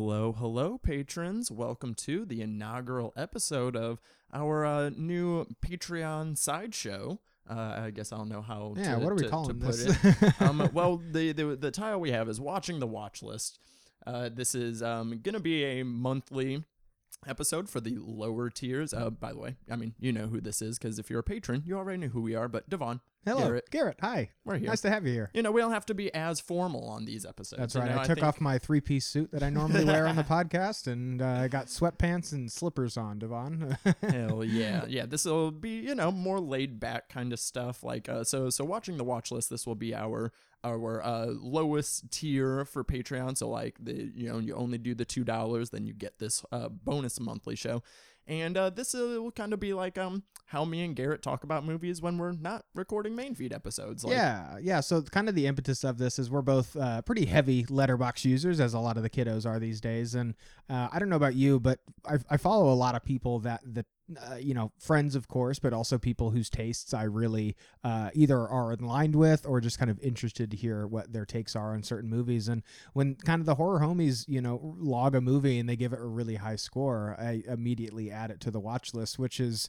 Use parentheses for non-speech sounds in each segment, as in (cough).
Hello, hello, patrons. Welcome to the inaugural episode of our uh, new Patreon sideshow. Uh, I guess I don't know how. Yeah, to, what are we to- to calling put this? it. um, (laughs) well, the, the the title we have is watching the watch list. Uh, this is um, gonna be a monthly episode for the lower tiers. Uh, by the way, I mean you know who this is because if you're a patron, you already know who we are. But DeVaughn, Hello, Garrett, Garrett. Hi, we're here. nice to have you here. you know we don't have to be as formal on these episodes. That's you right. know, I took think- off my three-piece suit that I normally wear on the (laughs) podcast, and uh, I got sweatpants and slippers on, DeVaughn. (laughs) Hell yeah, yeah. This will be you know more laid back kind of stuff. Like uh, so so watching the watch list. This will be our our uh, lowest tier for Patreon. So like the you know you only do the two dollars, then you get this uh, bonus monthly show. And uh, this uh, will kind of be like um how me and Garrett talk about movies when we're not recording main feed episodes. Like, yeah, yeah. So kind of the impetus of this is we're both uh, pretty heavy letterboxd users, as a lot of the kiddos are these days. And uh, I don't know about you, but I, I follow a lot of people that that uh, you know friends, of course, but also people whose tastes I really uh, either are aligned with or just kind of interested to hear what their takes are on certain movies. And when kind of the horror homies, you know, log a movie and they give it a really high score, I immediately add it to the watch list, which is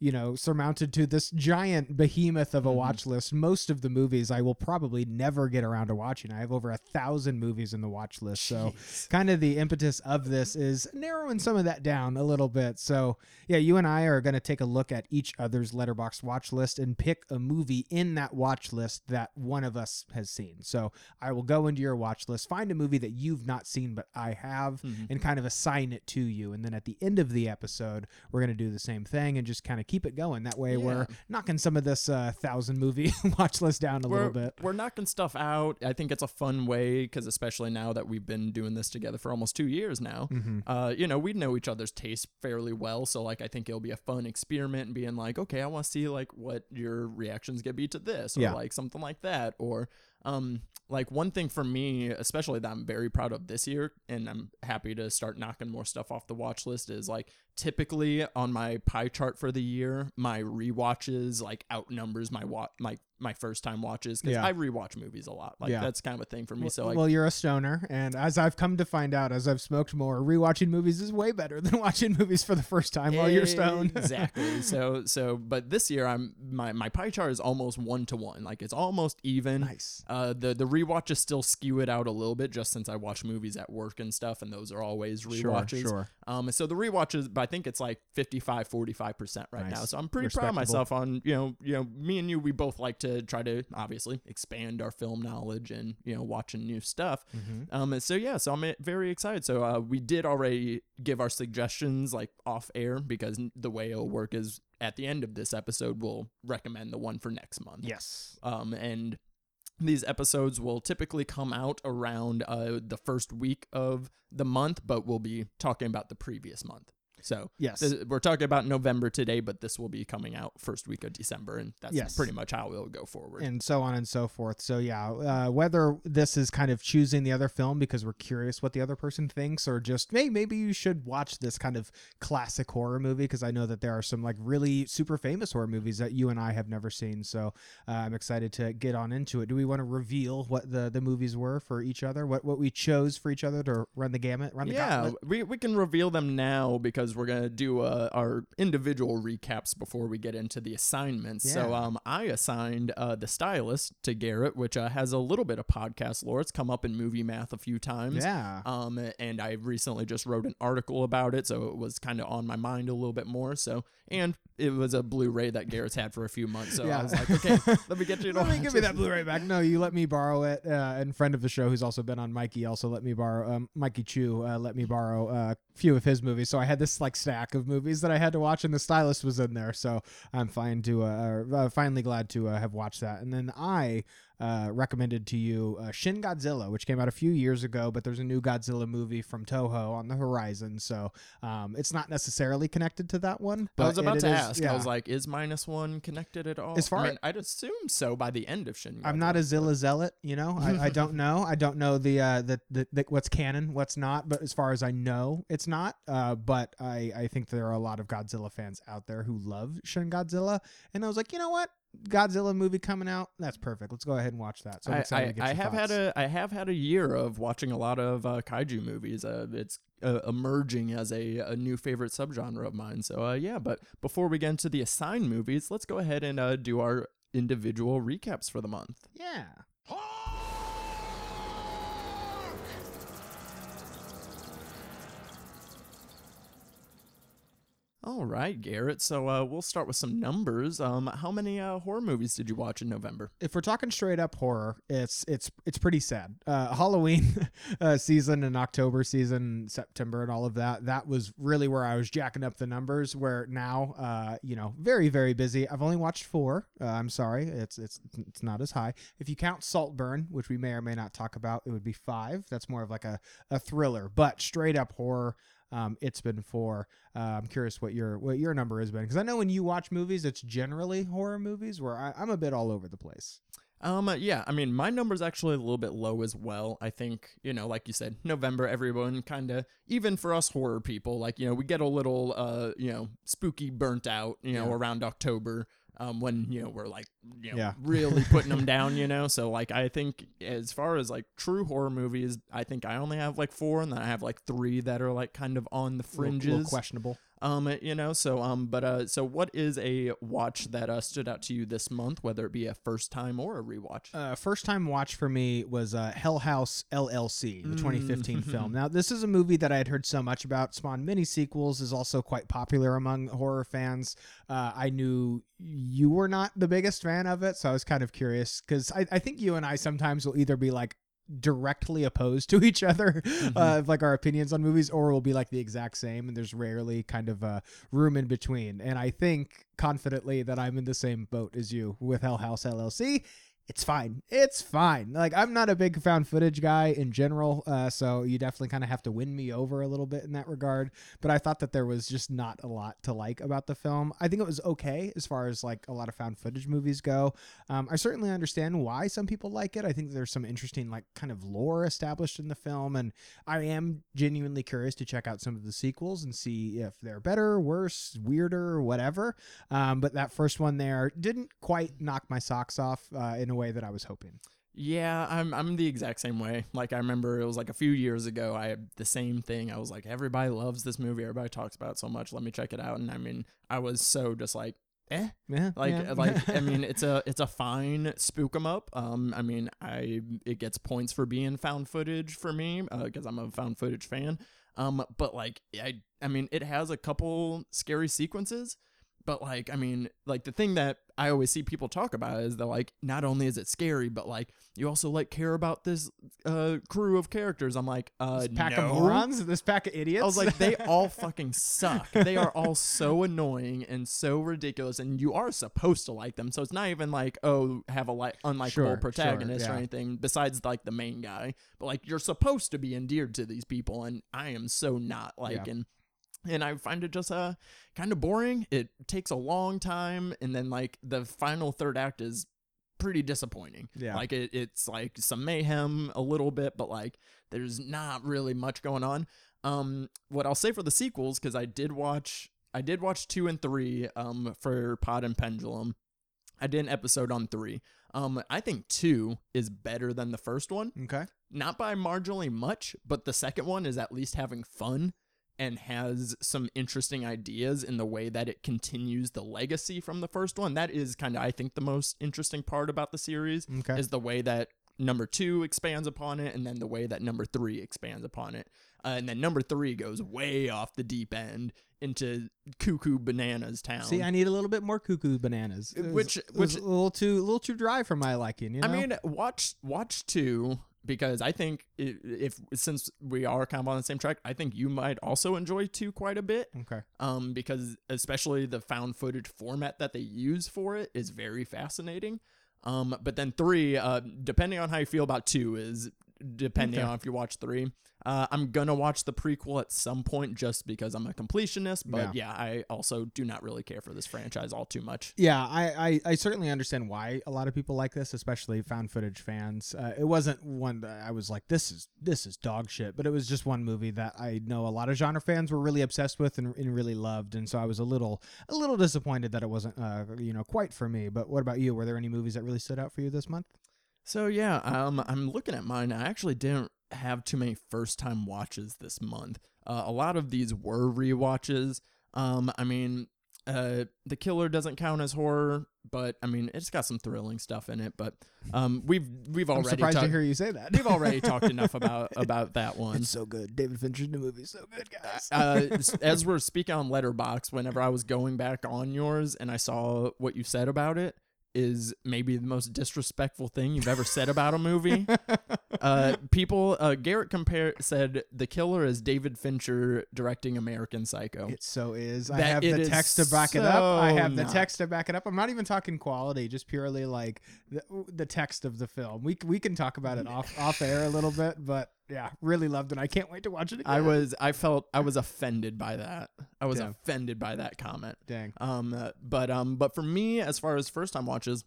you know, surmounted to this giant behemoth of a Mhm. watch list. Most of the movies I will probably never get around to watching. I have over a thousand movies in the watch list. So, jeez. kind of the impetus of this is narrowing some of that down a little bit. So, yeah, you and I are going to take a look at each other's letterboxd watch list and pick a movie in that watch list that one of us has seen. So, I will go into your watch list, find a movie that you've not seen, but I have, Mhm. and kind of assign it to you. And then at the end of the episode, we're going to do the same thing and just kind of keep it going. That way, we're knocking some of this uh, thousand movie (laughs) watch list down a we're, little bit. We're knocking stuff out. I think it's a fun way because especially now that we've been doing this together for almost two years now. Mm-hmm. Uh, you know, we know each other's tastes fairly well, so like I think it'll be a fun experiment and being like, okay, I want to see like what your reactions gonna be to this, or Yeah. like something like that, or um, like one thing for me, especially that I'm very proud of this year, and I'm happy to start knocking more stuff off the watch list is like typically on my pie chart for the year, my rewatches like outnumbers my wa- my my first time watches because Yeah. I rewatch movies a lot. Like Yeah. that's kind of a thing for me. Well, So like well, you're a stoner, and as I've come to find out, as I've smoked more, rewatching movies is way better than (laughs) watching movies for the first time while you're stoned. (laughs) exactly. So so but this year I'm my my pie chart is almost one to one. Like it's almost even. nice. Uh, the the rewatches still skew it out a little bit just since I watch movies at work and stuff, and those are always rewatches. Sure, sure. Um, so the rewatches, I think it's like 55, 45 percent right now. So I'm pretty proud of myself on you know you know me and you we both like to try to obviously expand our film knowledge and you know watching new stuff. Mm-hmm. Um, so yeah, so I'm uh, very excited. So uh, we did already give our suggestions like off air because the way it'll work is at the end of this episode we'll recommend the one for next month. Yes. Um, and these episodes will typically come out around uh the first week of the month, but we'll be talking about the previous month. So Yes. we're talking about November today, but this will be coming out first week of December, and that's Yes. pretty much how it'll go forward. and so on and so forth. So yeah, uh, whether this is kind of choosing the other film because we're curious what the other person thinks, or just hey, maybe you should watch this kind of classic horror movie because I know that there are some like really super famous horror movies that you and I have never seen. So uh, I'm excited to get on into it. Do we want to reveal what the the movies were for each other? What what we chose for each other to run the gamut, run the yeah, gauntlet? we, we can reveal them now because we're gonna do uh, our individual recaps before we get into the assignments. So um, I assigned uh, the stylist to Garrett, which uh, has a little bit of podcast lore. It's come up in movie math a few times. Yeah. Um, and I recently just wrote an article about it, so it was kind of on my mind a little bit more. So, and it was a Blu-ray that Garrett's had for a few months, so Yeah. I was like, okay, let me get you (laughs) Let me give me that Blu-ray back. No, you let me borrow it. Uh, and friend of the show, who's also been on Mikey, also let me borrow. Um, Mikey Chu uh, let me borrow a few of his movies. So I had this like stack of movies that I had to watch, and the stylist was in there. So I'm fine to uh, uh, finally glad to uh, have watched that. And then I uh, recommended to you uh, Shin Godzilla, which came out a few years ago, but there's a new Godzilla movie from Toho on the horizon. So um, it's not necessarily connected to that one. But I was about to is- ask. yeah. I was like, is minus one connected at all? As far- I mean, I'd assume so by the end of Shin. Godzilla, I'm not a Godzilla, Zilla zealot, you know. I, I don't (laughs) know. I don't know the, uh, the, the the what's canon, what's not. But as far as I know, it's not. Uh, but I I think there are a lot of Godzilla fans out there who love Shin Godzilla, and I was like, you know what? Godzilla movie coming out. That's perfect. Let's go ahead and watch that. So I'm excited I, to get I have thoughts. had a I have had a year of watching a lot of uh, kaiju movies. Uh, it's uh, emerging as a, a new favorite subgenre of mine. So uh, yeah, but before we get into the assigned movies, let's go ahead and uh, do our individual recaps for the month. yeah. All right, Garrett. So uh, we'll start with some numbers. Um, how many uh, horror movies did you watch in November? if we're talking straight up horror, it's it's it's pretty sad. Uh, Halloween (laughs) uh, season and October season, September and all of that. That was really where I was jacking up the numbers. Where now, uh, you know, very very busy. I've only watched four. Uh, I'm sorry, it's it's it's not as high. If you count Saltburn, which we may or may not talk about, it would be five. That's more of like a a thriller, but straight up horror. Um, it's been for. Uh, I'm curious what your what your number has been because I know when you watch movies, it's generally horror movies where I, I'm a bit all over the place. Um, uh, yeah, I mean, my number's actually a little bit low as well. I think, you know, like you said, November, everyone kind of, even for us horror people, like, you know, we get a little, uh, you know, spooky burnt out, you know, Yeah. around October. Um, when you know we're like, you know, Yeah. really putting them (laughs) down, you know. So like, I think as far as like true horror movies, I think I only have like four, and then I have like three that are like kind of on the Little- fringes. little questionable. Um, you know, so um, but uh, so what is a watch that uh stood out to you this month, whether it be a first time or a rewatch? Uh, first time watch for me was uh, Hell House LLC, the 2015 Mm. film. (laughs) Now, this is a movie that I had heard so much about. Spawned mini sequels is also quite popular among horror fans. Uh, I knew you were not the biggest fan of it, so I was kind of curious because I, I think you and I sometimes will either be like directly opposed to each other (laughs) uh, like our opinions on movies or will be like the exact same and there's rarely kind of a room in between and i think confidently that i'm in the same boat as you with hell house llc it's fine it's fine like i'm not a big found footage guy in general uh, so you definitely kind of have to win me over a little bit in that regard but i thought that there was just not a lot to like about the film i think it was okay as far as like a lot of found footage movies go um, I certainly understand why some people like it. I think there's some interesting, like, kind of lore established in the film, and I am genuinely curious to check out some of the sequels and see if they're better, worse, weirder, whatever. Um, but that first one there didn't quite knock my socks off uh, in a way that I was hoping. Yeah, I'm I'm the exact same way. Like I remember it was like a few years ago. I had the same thing. I was like, everybody loves this movie. Everybody talks about it so much. Let me check it out. And I mean, I was so just like, eh. Yeah, Like yeah. (laughs) like I mean, it's a it's a fine spook 'em up. Um, I mean, I it gets points for being found footage for me because I'm a found footage fan. Um, but like I I mean, it has a couple scary sequences. But like, I mean, like the thing that I always see people talk about is that like not only is it scary, but like you also like care about this uh crew of characters. I'm like, uh, this pack no. of morons, this pack of idiots. I was like, they all (laughs) fucking suck. They are all so annoying and so ridiculous, and you are supposed to like them. So it's not even like, oh, have a like unlikable Sure, sure, protagonist or anything besides like the main guy. But like, you're supposed to be endeared to these people, and I am so not. Like, Yeah. and and I find it just uh kind of boring. It takes a long time, and then like the final third act is pretty disappointing. Yeah. Like it, it's like some mayhem a little bit, but like there's not really much going on. Um, what I'll say for the sequels, because I did watch, I did watch two and three. Um, for Pod and Pendulum, I did an episode on three. Um, I think two is better than the first one, okay. not by marginally much, but the second one is at least having fun and has some interesting ideas in the way that it continues the legacy from the first one. That is kind of, I think, the most interesting part about the series Okay. is the way that number two expands upon it, and then the way that number three expands upon it. Uh, and then number three goes way off the deep end into cuckoo bananas town. See, I need a little bit more cuckoo bananas. It was- Which- it was which- a little too, a little too dry for my liking. You know? I mean, watch watch two because I think i if since we are kind of on the same track, I think you might also enjoy two quite a bit. okay. Um, because especially the found footage format that they use for it is very fascinating. Um, but then three, uh, depending on how you feel about two, is depending Okay. on if you watch three. Uh, I'm gonna watch the prequel at some point just because I'm a completionist. But yeah. I also do not really care for this franchise all too much. Yeah, I, I, I certainly understand why a lot of people like this, especially found footage fans. Uh, it wasn't one that I was like, this is this is dog shit, but it was just one movie that I know a lot of genre fans were really obsessed with and, and really loved, and so I was a little a little disappointed that it wasn't uh, you know quite for me. But what about you? Were there any movies that really stood out for you this month? So yeah, um, I'm looking at mine. I actually didn't have too many first time watches this month. Uh, a lot of these were re-watches. Um, I mean, uh, The Killer doesn't count as horror, but I mean, it's got some thrilling stuff in it. But um, we've we've already I'm surprised talk- to hear you say that. we've already (laughs) talked enough about about that one. It's so good. David Fincher's new movie is so good, guys. uh, as we're speaking on Letterboxd, whenever I was going back on yours and I saw what you said about it, is maybe the most disrespectful thing you've ever said about a movie. (laughs) uh, people, uh, Garrett compare said the killer is David Fincher directing American Psycho. It so is. I have the text to back it up. I have the not. text to back it up. I'm not even talking quality, just purely like the, the text of the film. We we can talk about it (laughs) off off air a little bit, but yeah, really loved it. I can't wait to watch it again. I was, I felt, I was offended by that. I was Yeah. offended by that comment. dang. Um, uh, but um, but for me, as far as first time watches,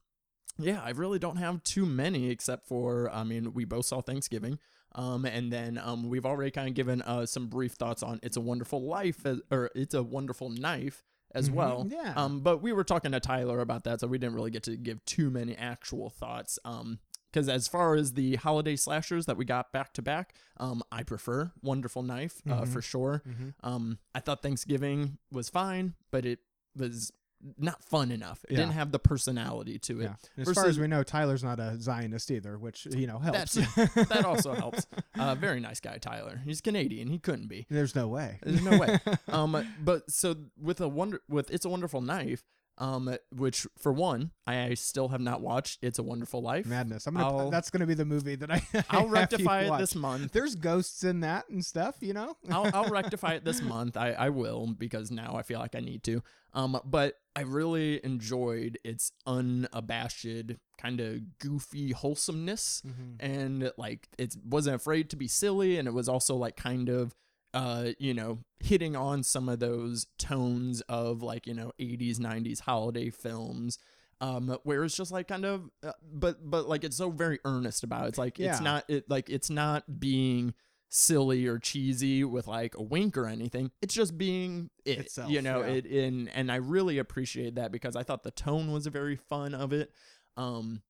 yeah, I really don't have too many except for I mean, we both saw Thanksgiving. Um, and then um, we've already kind of given uh some brief thoughts on It's a Wonderful Life as, or It's a Wonderful Knife as Mhm, well. yeah. Um, but we were talking to Tyler about that, so we didn't really get to give too many actual thoughts. Um. Because as far as the holiday slashers that we got back to back, um, I prefer Wonderful Knife uh, Mhm. for sure. Mhm. Um, I thought Thanksgiving was fine, but it was not fun enough. It Yeah. didn't have the personality to it. Yeah. As far as we know, Tyler's not a Zionist either, which you know helps. (laughs) That also helps. Uh, very nice guy, Tyler. He's Canadian. He couldn't be. There's no way. There's no way. (laughs) Um, but so with a wonder with It's a Wonderful Knife, um, which for one, I still have not watched It's a Wonderful Life. Madness. I'm gonna. I'll- that's gonna be the movie that I. (laughs) I'll rectify it this month. There's ghosts in that and stuff, you know. (laughs) I'll, I'll rectify it this month. I, I will because now I feel like I need to. Um, but I really enjoyed its unabashed, kind of goofy wholesomeness, Mhm. and like it wasn't afraid to be silly, and it was also like kind of, uh, you know, hitting on some of those tones of like you know 80s 90s holiday films. Um, where it's just like kind of, uh, but but like it's so very earnest about it. It's like it's Yeah. not it like it's not being silly or cheesy with like a wink or anything. It's just being it, Itself, you know. yeah. It in and I really appreciate that because I thought the tone was very fun of it, um,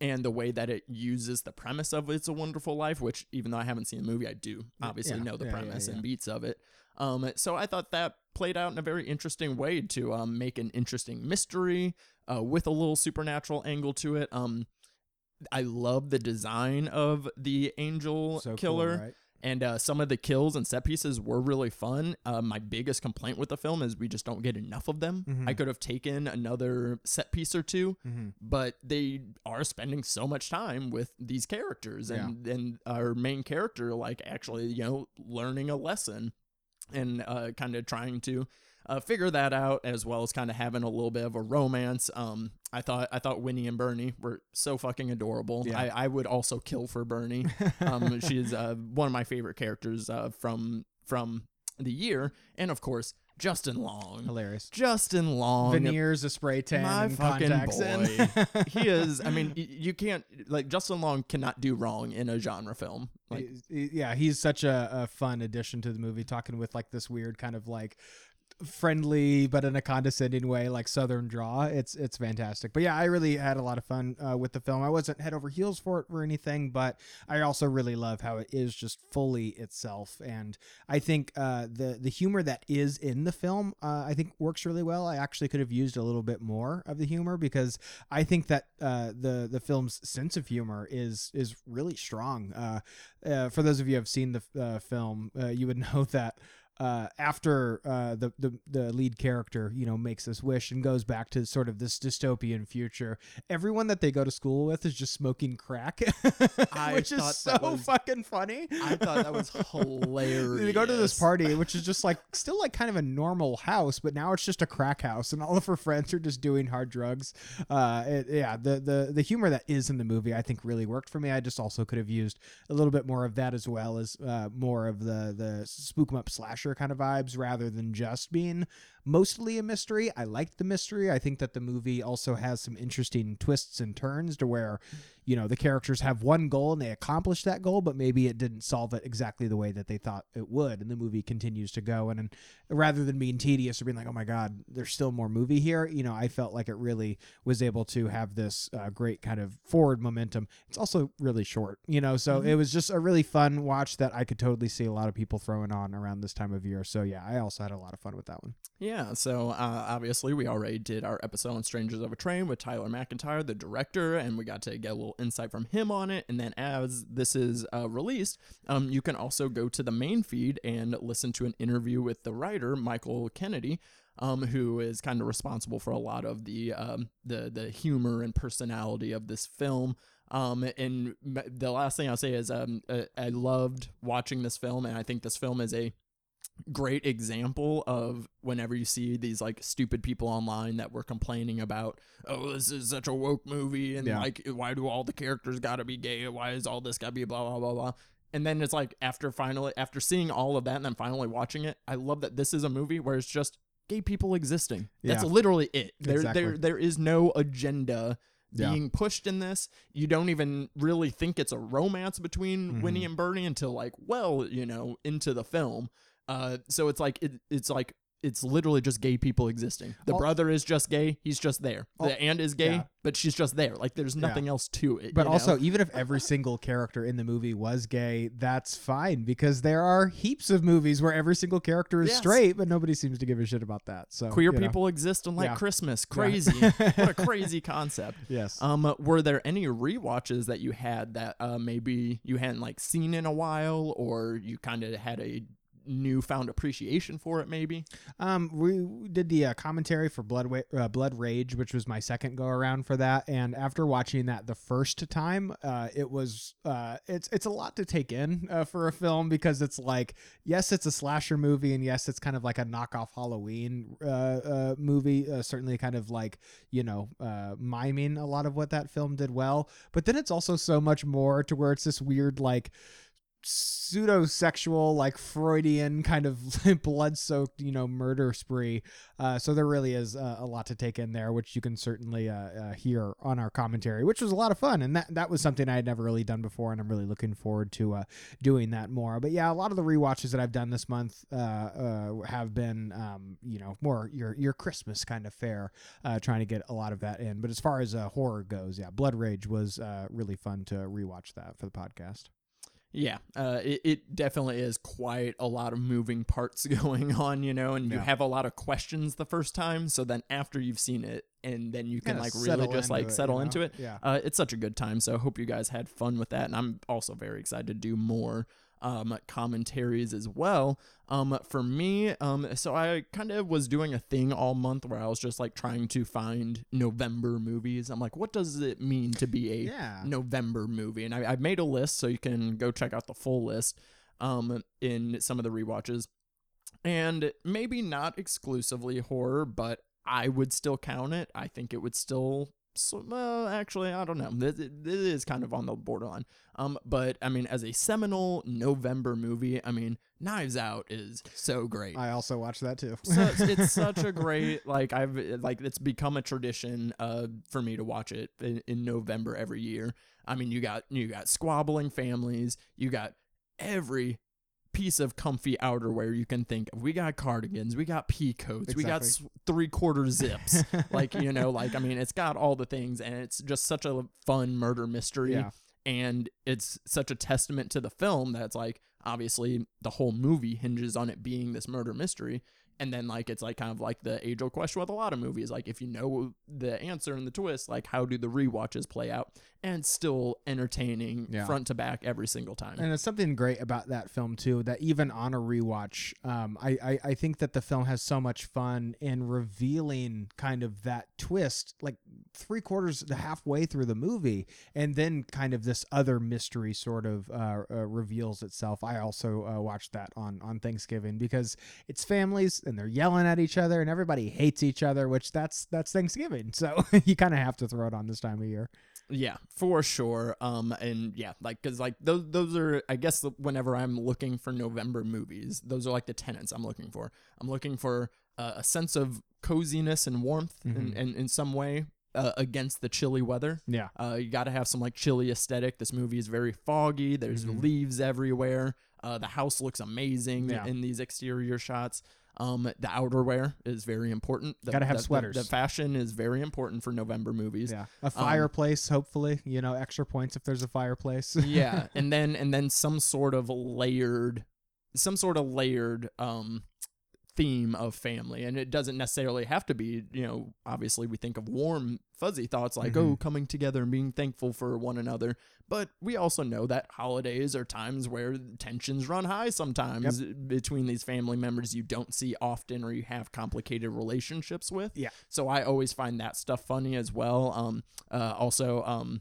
and the way that it uses the premise of "It's a Wonderful Life," which even though I haven't seen the movie, I do obviously yeah, know the yeah, premise yeah. and beats of it. Um, so I thought that played out in a very interesting way to um make an interesting mystery, uh, with a little supernatural angle to it. Um. I love the design of the angel So cool, killer right? And uh, some of the kills and set pieces were really fun. Uh, my biggest complaint with the film is we just don't get enough of them. Mhm. I could have taken another set piece or two, Mhm. but they are spending so much time with these characters and and our main character like actually you know learning a lesson and uh, kind of trying to uh, figure that out as well as kind of having a little bit of a romance. Um, I thought I thought Winnie and Bernie were so fucking adorable. Yeah. I, I would also kill for Bernie. (laughs) Um, she's uh, one of my favorite characters uh, from from the year, and of course Justin Long. Hilarious. Justin Long, Veneers, a spray tan, my and fucking contacts boy. (laughs) he is. I mean, you can't like Justin Long cannot do wrong in a genre film. Like yeah, he's such a, a fun addition to the movie, talking with like this weird kind of like friendly but in a condescending way like southern draw. It's it's fantastic. But yeah i really had a lot of fun uh, with the film. I wasn't head over heels for it or anything but i also really love how it is just fully itself. And i think uh, the the humor that is in the film uh, i think works really well. I actually could have used a little bit more of the humor because i think that uh, the the film's sense of humor is is really strong. Uh, uh, for those of you who have seen the film, you would (laughs) know that uh, after uh, the, the the lead character, you know, makes this wish and goes back to sort of this dystopian future, everyone that they go to school with is just smoking crack, (laughs) I which is so was- fucking funny. I thought that was hilarious. They go to this party, which is just like still like kind of a normal house, but now it's just a crack house, and all of her friends are just doing hard drugs. Uh, it, yeah, the the the humor that is in the movie, I think, really worked for me. I just also could have used a little bit more of that as well as uh, more of the the spook 'em up slasher kind of vibes, rather than just being mostly a mystery. I liked the mystery. I think that the movie also has some interesting twists and turns to where, you know, the characters have one goal and they accomplish that goal, but maybe it didn't solve it exactly the way that they thought it would. And the movie continues to go. And, and rather than being tedious or being like, oh my God, there's still more movie here, you know, I felt like it really was able to have this uh, great kind of forward momentum. It's also really short, you know, so Mhm. it was just a really fun watch that I could totally see a lot of people throwing on around this time of year. So yeah, I also had a lot of fun with that one. Yeah, so uh, obviously we already did our episode on Strangers of a Train with Tyler MacIntyre, the director, and we got to get a little insight from him on it. And then as this is uh, released, um, you can also go to the main feed and listen to an interview with the writer Michael Kennedy. Um, who is kind of responsible for a lot of the um, the the humor and personality of this film. Um, and the last thing I'll say is um, I loved watching this film, and I think this film is a great example of whenever you see these like stupid people online that were complaining about oh this is such a woke movie and Yeah. like why do all the characters gotta be gay why is all this gotta be blah blah blah blah and then it's like after finally after seeing all of that and then finally watching it i love that this is a movie where it's just gay people existing that's Yeah. literally it there Exactly. there there is no agenda Yeah. being pushed in this you don't even really think it's a romance between Mhm. winnie and bernie until like well you know into the film uh, so it's like it, it's like it's literally just gay people existing. The Al- brother is just gay; he's just there. Al- the aunt is gay, yeah. but she's just there. Like there's nothing else to it. But you know? also, even if every single character in the movie was gay, that's fine because there are heaps of movies where every single character is Yes. straight, but nobody seems to give a shit about that. So queer you know. people exist and like Yeah. Christmas. Yeah. Crazy! (laughs) what a crazy concept. Yes. Um, were there any rewatches that you had that uh, maybe you hadn't like seen in a while, or you kind of had a newfound appreciation for it? Maybe. Um, we did the uh, commentary for Blood Wa- uh, Blood Rage, which was my second go around for that. And after watching that the first time, uh, it was uh, it's it's a lot to take in uh, for a film because it's like yes, it's a slasher movie, and yes, it's kind of like a knockoff Halloween uh, uh, movie. Uh, certainly, kind of like you know uh, miming a lot of what that film did well. But then it's also so much more to where it's this weird like pseudo sexual like freudian kind of (laughs) blood soaked you know murder spree. Uh, so there really is uh, a lot to take in there which you can certainly uh, uh, hear on our commentary which was a lot of fun. And that that was something i had never really done before and i'm really looking forward to uh, doing that more. But yeah a lot of the rewatches that i've done this month uh, have been um, you know more your your christmas kind of fare trying to get a lot of that in. But as far as horror goes yeah blood rage was really fun to rewatch that for the podcast Yeah, uh, it, it definitely is quite a lot of moving parts (laughs) going on, you know, and you have a lot of questions the first time. So then after you've seen it, and then you can Kinda like really just like it, you settle know? into it. yeah Uh, it's such a good time. So I hope you guys had fun with that. And I'm also very excited to do more um, commentaries as well. Um, for me, um, so I kind of was doing a thing all month where I was just like trying to find November movies. I'm like, what does it mean to be a yeah November movie, and I, I've made a list so you can go check out the full list um, in some of the rewatches. And maybe not exclusively horror, but I would still count it. I think it would still. So, well, actually, I don't know. This, this is kind of on the borderline. Um, but I mean, as a seminal November movie, I mean, Knives Out is so great I also watched that too. so it's, (laughs) it's such a great like I've like it's become a tradition uh for me to watch it in, in November every year. I mean, you got you got squabbling families, you got every piece of comfy outerwear you can think of. We got cardigans, we got pea coats, we got s- three quarter zips. (laughs) like you know, like I mean, it's got all the things, and it's just such a fun murder mystery. Yeah, and it's such a testament to the film that's like obviously the whole movie hinges on it being this murder mystery. And then like it's like kind of like the age old question with a lot of movies like if you know the answer and the twist like how do the rewatches play out and still entertaining Yeah. front to back every single time And it's something great about that film too. That even on a rewatch, um, I, I I think that the film has so much fun in revealing kind of that twist, like three quarters, the halfway through the movie, and then kind of this other mystery sort of uh, uh, reveals itself. I also uh, watched that on on Thanksgiving because it's families and they're yelling at each other and everybody hates each other, which that's that's Thanksgiving. So (laughs) you kind of have to throw it on this time of year. Yeah, for sure. Um, and yeah, like because like those those are I guess whenever I'm looking for November movies, those are like the tenants I'm looking for. I'm looking for uh, a sense of coziness and warmth in, Mhm. in in some way uh, against the chilly weather. Yeah. Uh, you got to have some like chilly aesthetic. This movie is very foggy. There's Mhm. leaves everywhere. Uh, the house looks amazing Yeah. in these exterior shots. Um, the outerwear is very important. The, Gotta have the- the- sweaters. The, fashion is very important for November movies. Yeah, a fireplace, hopefully. You know, extra points if there's a fireplace. (laughs) yeah and then and then some sort of layered some sort of layered um theme of family and it doesn't necessarily have to be you know obviously we think of warm fuzzy thoughts like oh Mhm. coming together and being thankful for one another but we also know that holidays are times where tensions run high sometimes between these family members you don't see often or you have complicated relationships with Yeah. so i always find that stuff funny as well um uh also um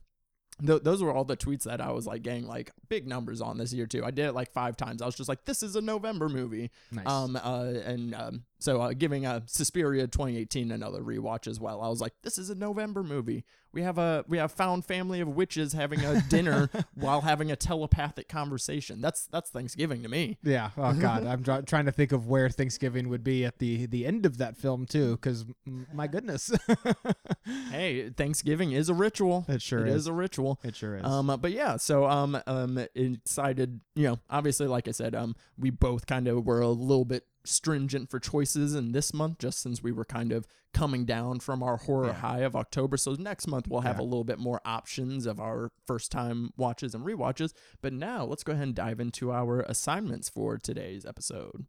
th- those were all the tweets that I was like getting like big numbers on this year too. I did it like five times. I was just like, this is a November movie. nice. Um, uh, and um, so uh, giving a Suspiria 2018 another rewatch as well. I was like, this is a November movie. We have a we have found family of witches having a dinner (laughs) while having a telepathic conversation. That's that's Thanksgiving to me. yeah. Oh (laughs) God, I'm try- trying to think of where Thanksgiving would be at the the end of that film too, because my goodness, (laughs) Hey, Thanksgiving is a ritual. it sure It is. is a ritual. It sure is. Um, but yeah, so um, um, excited. You know, obviously, like I said, um, we both kind of were a little bit stringent for choices in this month, just since we were kind of coming down from our horror Yeah. high of October. So next month we'll have Yeah. a little bit more options of our first time watches and rewatches. But now let's go ahead and dive into our assignments for today's episode.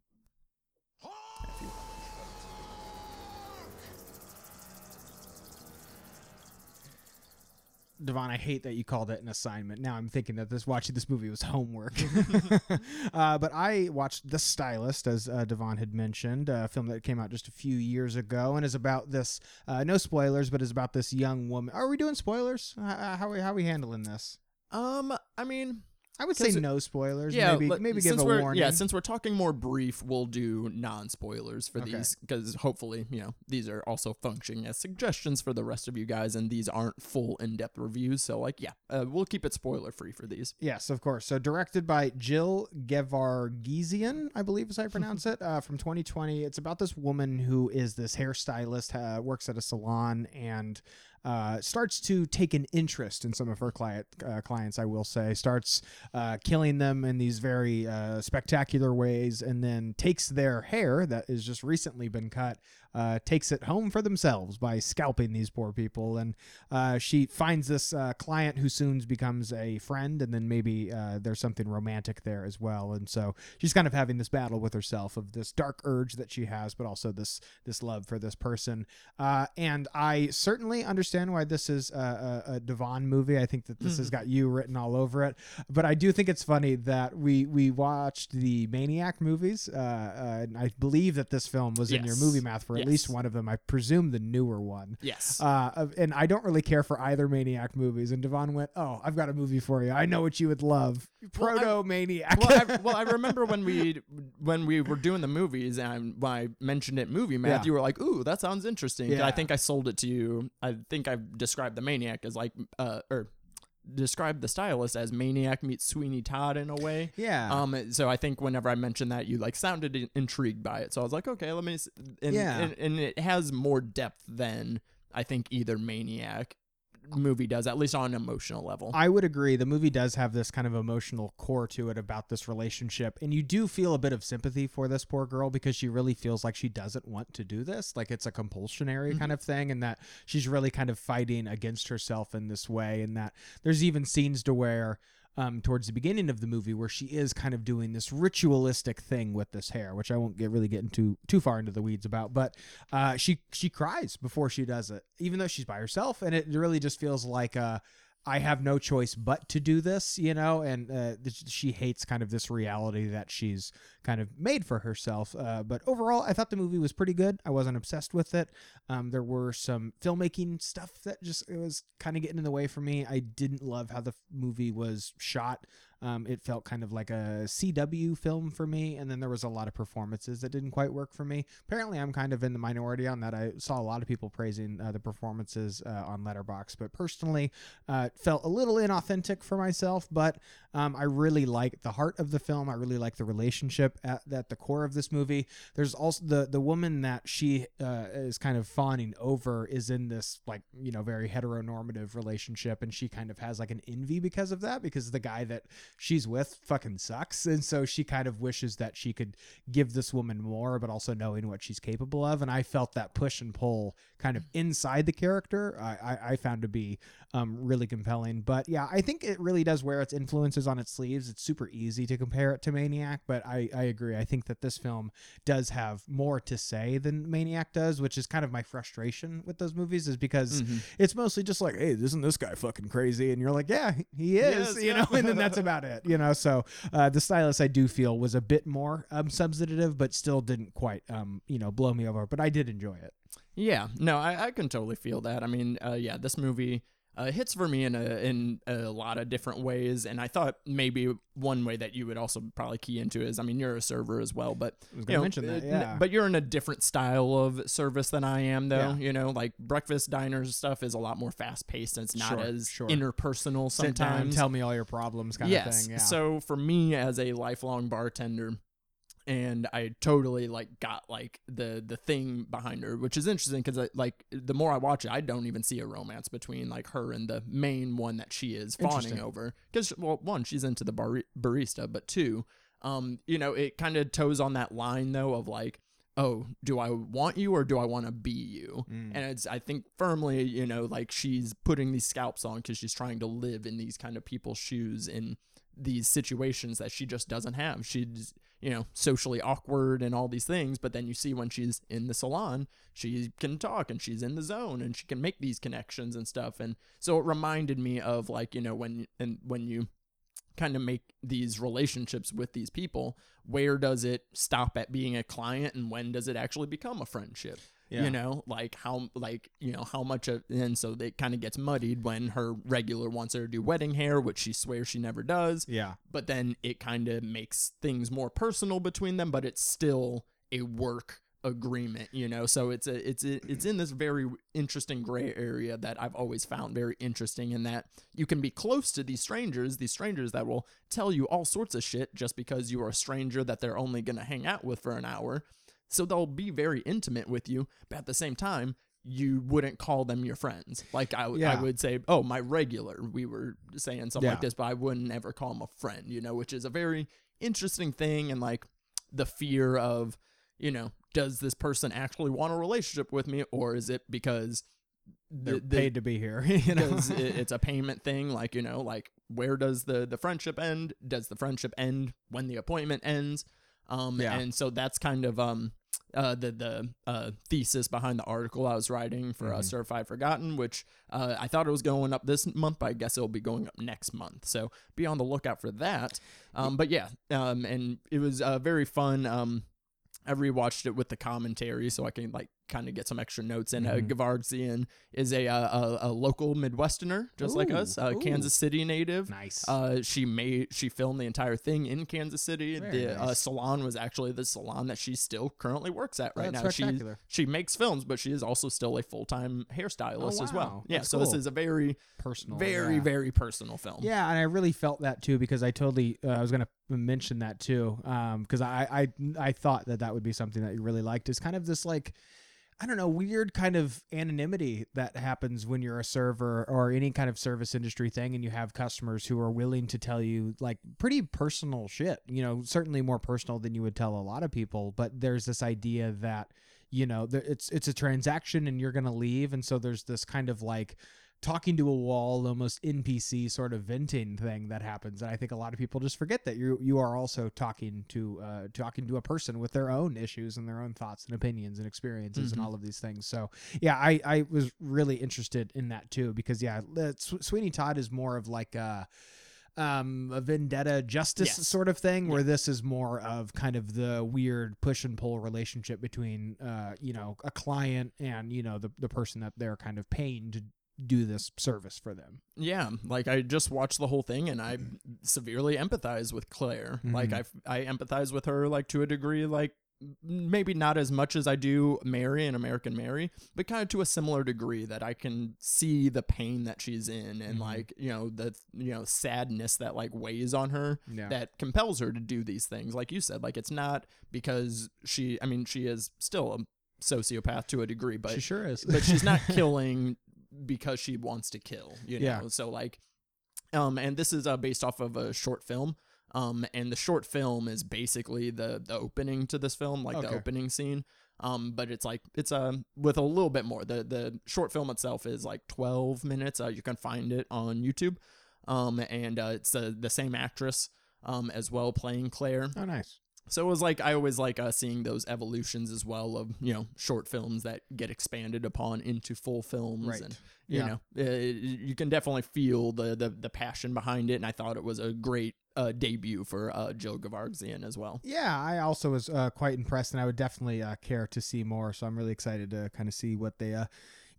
DeVaughn, I hate that you called it an assignment. Now I'm thinking that this watching this movie was homework. (laughs) (laughs) uh, but I watched The Stylist, as uh, DeVaughn had mentioned, a film that came out just a few years ago, and is about this. Uh, no spoilers, but is about this young woman. Are we doing spoilers? How are we, how are we handling this? Um, I mean, I would say 'Cause- no spoilers. yeah, maybe let- maybe give a warning. Yeah, since we're talking more brief, we'll do non spoilers for Okay. these because hopefully, you know, these are also functioning as suggestions for the rest of you guys, and these aren't full in depth reviews. So, like, yeah, uh, we'll keep it spoiler free for these. Yes, of course. So directed by Jill Gevargizian, I believe is how you pronounce it, uh, from 2020. It's about this woman who is this hairstylist, uh, works at a salon, and uh, starts to take an interest in some of her client uh, clients. I will say, starts uh, killing them in these very uh, spectacular ways, and then takes their hair that has just recently been cut. Uh, takes it home for themselves by scalping these poor people, and uh, she finds this uh, client who soon becomes a friend, and then maybe uh, there's something romantic there as well. And so she's kind of having this battle with herself of this dark urge that she has, but also this this love for this person. Uh, and I certainly understand why this is a, a, a DeVaughn movie. I think that this has Mhm. got you written all over it. But I do think it's funny that we we watched the Maniac movies, uh, uh, and I believe that this film was in your movie math for at least one of them. I presume the newer one. Yes. Uh, and I don't really care for either Maniac movies. And DeVaughn went, "Oh, I've got a movie for you. I know what you would love, Proto Maniac." well, I, (laughs) well, I remember when we when we were doing the movies, and when I mentioned it, movie math, Yeah. you were like, "Ooh, that sounds interesting." Yeah. I think I sold it to you. I think I described the maniac as like, uh, or described the stylist as maniac meets Sweeney Todd in a way. yeah, Um, so I think whenever I mentioned that, you like sounded in- intrigued by it. So I was like, okay, let me. And, Yeah. and, and it has more depth than I think either Maniac movie does, at least on an emotional level. I would agree. The movie does have this kind of emotional core to it about this relationship, and you do feel a bit of sympathy for this poor girl because she really feels like she doesn't want to do this, like it's a compulsionary Mm-hmm. kind of thing, and that she's really kind of fighting against herself in this way, and that there's even scenes to where. Um, towards the beginning of the movie where she is kind of doing this ritualistic thing with this hair, which I won't get really get into too far into the weeds about. But uh, she she cries before she does it, even though she's by herself, and it really just feels like uh, I have no choice but to do this, you know, and uh, she hates kind of this reality that she's kind of made for herself. Uh, but overall, I thought the movie was pretty good. I wasn't obsessed with it. Um, there were some filmmaking stuff that just it was kind of getting in the way for me. I didn't love how the movie was shot. Um, it felt kind of like a CW film for me, and then there was a lot of performances that didn't quite work for me. Apparently, I'm kind of in the minority on that. I saw a lot of people praising uh, the performances uh, on Letterboxd, but personally, uh, felt a little inauthentic for myself. But um, I really like the heart of the film. I really like the relationship at, at the core of this movie. There's also the the woman that she uh, is kind of fawning over is in this like you know very heteronormative relationship, and she kind of has like an envy because of that because the guy that she's with fucking sucks. And so she kind of wishes that she could give this woman more, but also knowing what she's capable of. And I felt that push and pull kind of inside the character, I, I, I found to be um, really compelling. But yeah, I think it really does wear its influences on its sleeves. It's super easy to compare it to Maniac, but I, I agree. I think that this film does have more to say than Maniac does, which is kind of my frustration with those movies, is because mm-hmm. it's mostly just like, hey, isn't this guy fucking crazy? And you're like, yeah, he is, yes, you yeah. know, (laughs) and then that's about (laughs) it, you know. So uh, the stylist I do feel was a bit more um, substantive, but still didn't quite, um, you know, blow me over. But I did enjoy it. Yeah, no, I, I can totally feel that. I mean, uh, yeah, this movie uh, hits for me in a in a lot of different ways, and I thought maybe one way that you would also probably key into is, I mean, you're a server as well, but you know, mention that, yeah. But you're in a different style of service than I am, though. Yeah. You know, like breakfast diners stuff is a lot more fast paced, and it's not sure, as sure. interpersonal sometimes. tell me all your problems, kind yes. of thing. Yeah. So for me as a lifelong bartender and I totally like got like the the thing behind her, which is interesting because like the more I watch it, I don't even see a romance between like her and the main one that she is fawning over. Because well, one, she's into the bar- barista, but two, um, you know, it kind of toes on that line though of like, oh, do I want you or do I want to be you? Mm. And it's I think firmly, you know, like she's putting these scalps on because she's trying to live in these kind of people's shoes in these situations that she just doesn't have. She's you know, socially awkward and all these things. But then you see when she's in the salon, she can talk and she's in the zone and she can make these connections and stuff. And so it reminded me of like, you know, when and when you kind of make these relationships with these people, where does it stop at being a client and when does it actually become a friendship? Yeah. You know, like how, like, you know, how much of, and so it kind of gets muddied when her regular wants her to do wedding hair, which she swears she never does. Yeah. But then it kind of makes things more personal between them, but it's still a work agreement, you know. So it's a it's a, it's in this very interesting gray area that I've always found very interesting in that you can be close to these strangers, these strangers that will tell you all sorts of shit just because you are a stranger that they're only going to hang out with for an hour. So they'll be very intimate with you, but at the same time, you wouldn't call them your friends. Like I, yeah. I would say, oh, my regular. We were saying something yeah. like this, but I wouldn't ever call them a friend. You know, which is a very interesting thing, and like the fear of, you know, does this person actually want a relationship with me, or is it because they're the, paid to be here? (laughs) You know, it, it's a payment thing. Like you know, like where does the the friendship end? Does the friendship end when the appointment ends? Um, yeah. and so that's kind of um uh, the the uh, thesis behind the article I was writing for uh, mm-hmm. uh, Certified Forgotten, which uh, I thought it was going up this month, but I guess it'll be going up next month. So be on the lookout for that. Um, but yeah, um, and it was uh, very fun. Um, I rewatched it with the commentary so I can like kind of get some extra notes. And uh, mm-hmm. is a, uh, a, a local Midwesterner, just ooh, like us, uh, Kansas City native. Nice. Uh, she made she filmed the entire thing in Kansas City. Very the uh, nice. uh, salon was actually the salon that she still currently works at right now. She she makes films, but she is also still a full time hairstylist oh, wow. as well. Yeah. That's so cool. this is a very personal, very yeah. very personal film. Yeah, and I really felt that too because I totally I was gonna mention that too because um, I I I thought that that would be something that you really liked. Is kind of this like I don't know, weird kind of anonymity that happens when you're a server or any kind of service industry thing and you have customers who are willing to tell you like pretty personal shit, you know, certainly more personal than you would tell a lot of people, but there's this idea that you know, it's it's a transaction and you're going to leave and so there's this kind of like talking to a wall, almost NPC sort of venting thing that happens. And I think a lot of people just forget that you you are also talking to uh, talking to a person with their own issues and their own thoughts and opinions and experiences Mhm. and all of these things. So yeah, I I was really interested in that too because yeah, Sweeney Todd is more of like a um a vendetta justice Yes. sort of thing where this is more of kind of the weird push and pull relationship between uh you know a client and you know the the person that they're kind of paying to do this service for them Yeah, like I just watched the whole thing and I severely empathize with Claire. Like I. I empathize with her like to a degree like maybe not as much as I do Mary and American Mary, but kind of to a similar degree that I can see the pain that she's in and Mhm. like, you know, the you know, sadness that like weighs on her yeah that compels her to do these things. Like you said, like it's not because she I mean, she is still a sociopath to a degree, but she sure is but she's not (laughs) killing because she wants to kill you know? Yeah. so like um and this is uh based off of a short film um and the short film is basically the the opening to this film like the opening scene. Um but it's like it's um with a little bit more. The the short film itself is like 12 minutes. Uh you can find it on youtube. Um and uh, it's uh, the same actress um as well playing claire. Oh nice so it was like I always like uh, seeing those evolutions as well of you know short films that get expanded upon into full films, right and you yeah know uh, you can definitely feel the, the the passion behind it. And I thought it was a great uh, debut for uh, Joe Gevargizian as well. Yeah, I also was uh, quite impressed, and I would definitely uh, care to see more. So I'm really excited to kind of see what they, uh,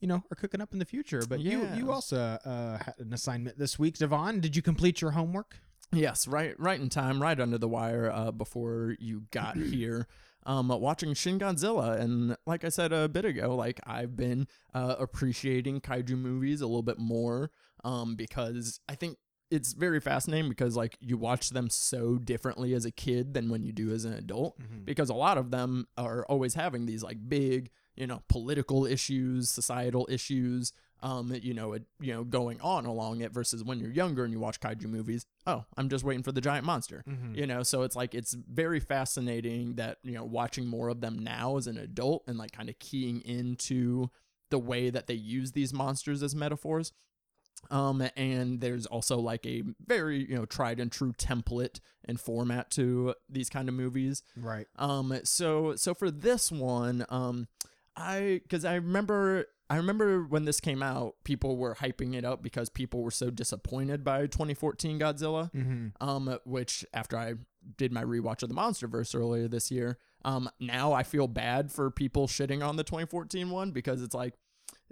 you know, are cooking up in the future. But you, Yeah. you also uh, had an assignment this week, DeVaughn. Did you complete your homework? Yes, right, right in time, right under the wire uh, before you got here. Um, watching Shin Godzilla, and like I said a bit ago, like I've been uh, appreciating kaiju movies a little bit more, um, because I think it's very fascinating because like you watch them so differently as a kid than when you do as an adult, because a lot of them are always having these like big, you know, political issues, societal issues, um, you know, it, you know, going on along it versus when you're younger and you watch kaiju movies. Oh, I'm just waiting for the giant monster. Mm-hmm. You know, so it's like it's very fascinating that you know watching more of them now as an adult and like kind of keying into the way that they use these monsters as metaphors. Um, and there's also like a very you know tried and true template and format to these kind of movies. Right. Um, so so for this one, um, I because I remember I remember when this came out, people were hyping it up because people were so disappointed by 2014 Godzilla. Mm-hmm. Um, which after I did my rewatch of the MonsterVerse earlier this year, um, now I feel bad for people shitting on the 2014 one because it's like,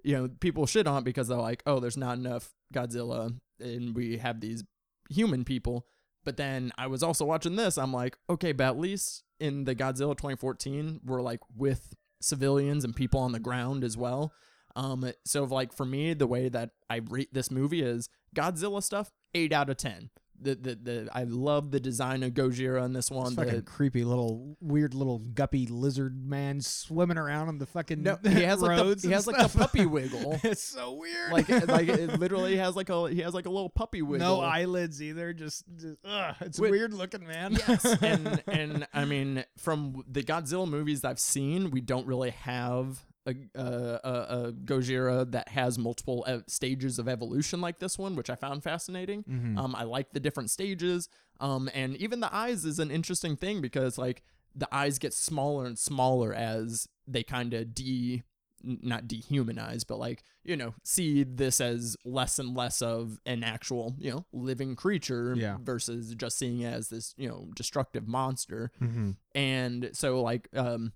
you know, people shit on it because they're like, oh, there's not enough Godzilla, and we have these human people. But then I was also watching this. I'm like, okay, but at least in the Godzilla 2014, we're like with civilians and people on the ground as well. Um, so like for me, the way that I rate this movie is Godzilla stuff, eight out of ten. The the, the I love the design of Gojira in this one. It's The- fucking creepy little weird little guppy lizard man swimming around on the fucking no, he has like roads the, he has like the puppy (laughs) wiggle. it's so weird. like like it (laughs) literally has like a he has like a little puppy wiggle. no eyelids either. Just, just ugh, it's With- weird looking, man. yes (laughs) and and i mean from the godzilla movies i've seen we don't really have a, a, a, a gojira that has multiple ev- stages of evolution like this one which i found fascinating Mhm. um, i like the different stages um, and even the eyes is an interesting thing because like the eyes get smaller and smaller as they kind of de not dehumanize but like you know see this as less and less of an actual you know living creature Yeah. versus just seeing it as this you know destructive monster Mm-hmm. and so like um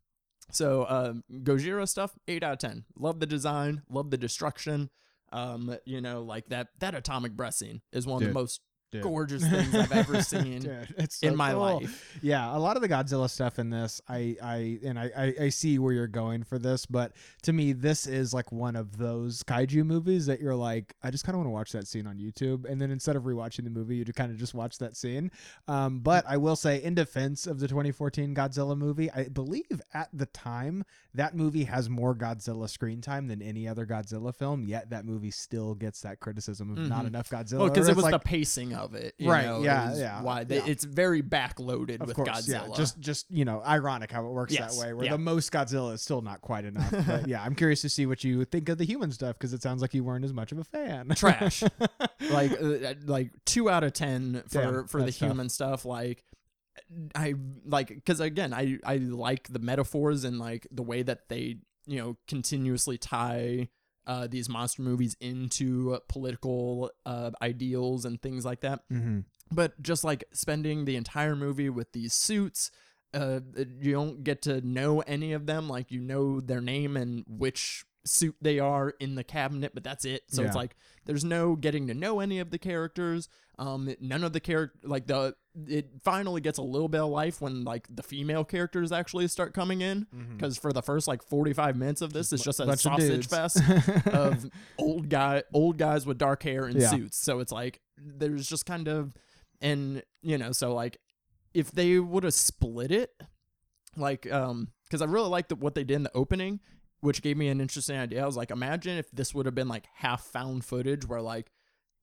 so um gojira stuff 8 out of 10 love the design love the destruction. Um you know like that that atomic breath scene is one of the most Dude. gorgeous things i've ever (laughs) seen Dude, it's in my cool. life Yeah, a lot of the Godzilla stuff in this, I, I, and I, I, I see where you're going for this, but to me, this is like one of those kaiju movies that you're like, I just kind of want to watch that scene on YouTube, and then instead of rewatching the movie, you kind of just watch that scene. Um, but I will say, in defense of the 2014 Godzilla movie, I believe at the time that movie has more Godzilla screen time than any other Godzilla film. Yet that movie still gets that criticism of not Mhm. enough Godzilla. well because it was like, the pacing of it. you Right, know, yeah, yeah, Why they, yeah. it's very backloaded Of with course, Godzilla. yeah. Just just you know, ironic how it works Yes, that way. Where yeah. the most Godzilla is still not quite enough. but (laughs) yeah, I'm curious to see what you think of the human stuff because it sounds like you weren't as much of a fan. trash. (laughs) like uh, like two out of ten for Damn, for the tough. human stuff. Like I like because again, I I like the metaphors and like the way that they you know continuously tie. Uh, these monster movies into political uh, ideals and things like that. mm-hmm. but just like spending the entire movie with these suits uh you don't get to know any of them like you know their name and which suit they are in the cabinet but that's it. So it's like there's no getting to know any of the characters. Um none of the character like the it finally gets a little bit of life when like the female characters actually start coming in. Because for the first like 45 minutes of this it's just a of sausage dudes. fest (laughs) of old guy old guys with dark hair and Yeah. suits. So it's like there's just kind of and you know so like if they would have split it like um because i really liked what they did in the opening which gave me an interesting idea i was like imagine if this would have been like half found footage where like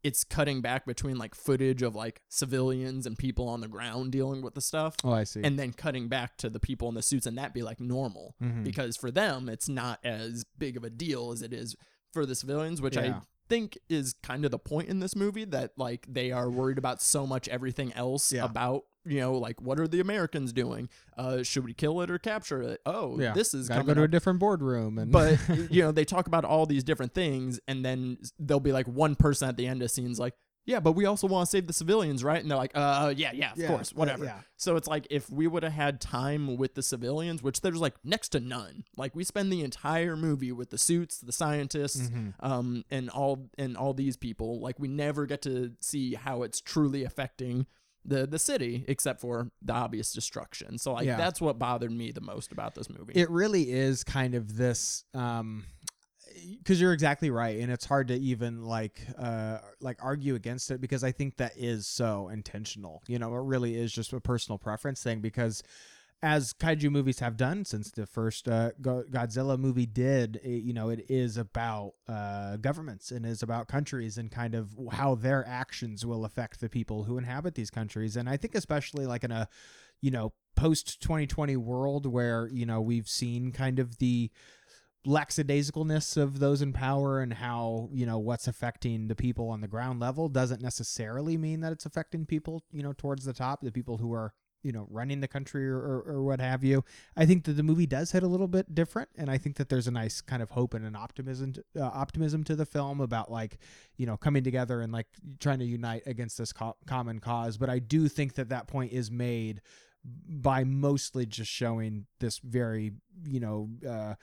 it's cutting back between like footage of like civilians and people on the ground dealing with the stuff oh, I see. and then cutting back to the people in the suits and that be like normal Mhm. because for them it's not as big of a deal as it is for the civilians which i think is kind of the point in this movie that like they are worried about so much everything else Yeah. about you know like what are the americans doing uh should we kill it or capture it oh yeah, this is gotta coming go to a different boardroom and but (laughs) you know they talk about all these different things and then there'll be like one person at the end of scenes like yeah but we also want to save the civilians right and they're like uh yeah yeah of Yeah, course whatever yeah. so it's like if we would have had time with the civilians, which there's like next to none. Like we spend the entire movie with the suits, the scientists, Mhm. um, and all and all these people. Like we never get to see how it's truly affecting the the city, except for the obvious destruction. So like Yeah. that's what bothered me the most about this movie. it really is kind of this um because you're exactly right and it's hard to even like uh like argue against it because i think that is so intentional you know it really is just a personal preference thing because as kaiju movies have done since the first uh, Godzilla movie did, it, you know, it is about uh, governments and is about countries and kind of how their actions will affect the people who inhabit these countries. And I think especially like in a, you know, post 2020 world where you know we've seen kind of the lackadaisicalness of those in power and how you know what's affecting the people on the ground level doesn't necessarily mean that it's affecting people you know towards the top the people who are you know running the country or, or, or what have you i think that the movie does hit a little bit different and i think that there's a nice kind of hope and an optimism to, uh, optimism to the film about like you know coming together and like trying to unite against this co- common cause. But i do think that that point is made by mostly just showing this very you know uh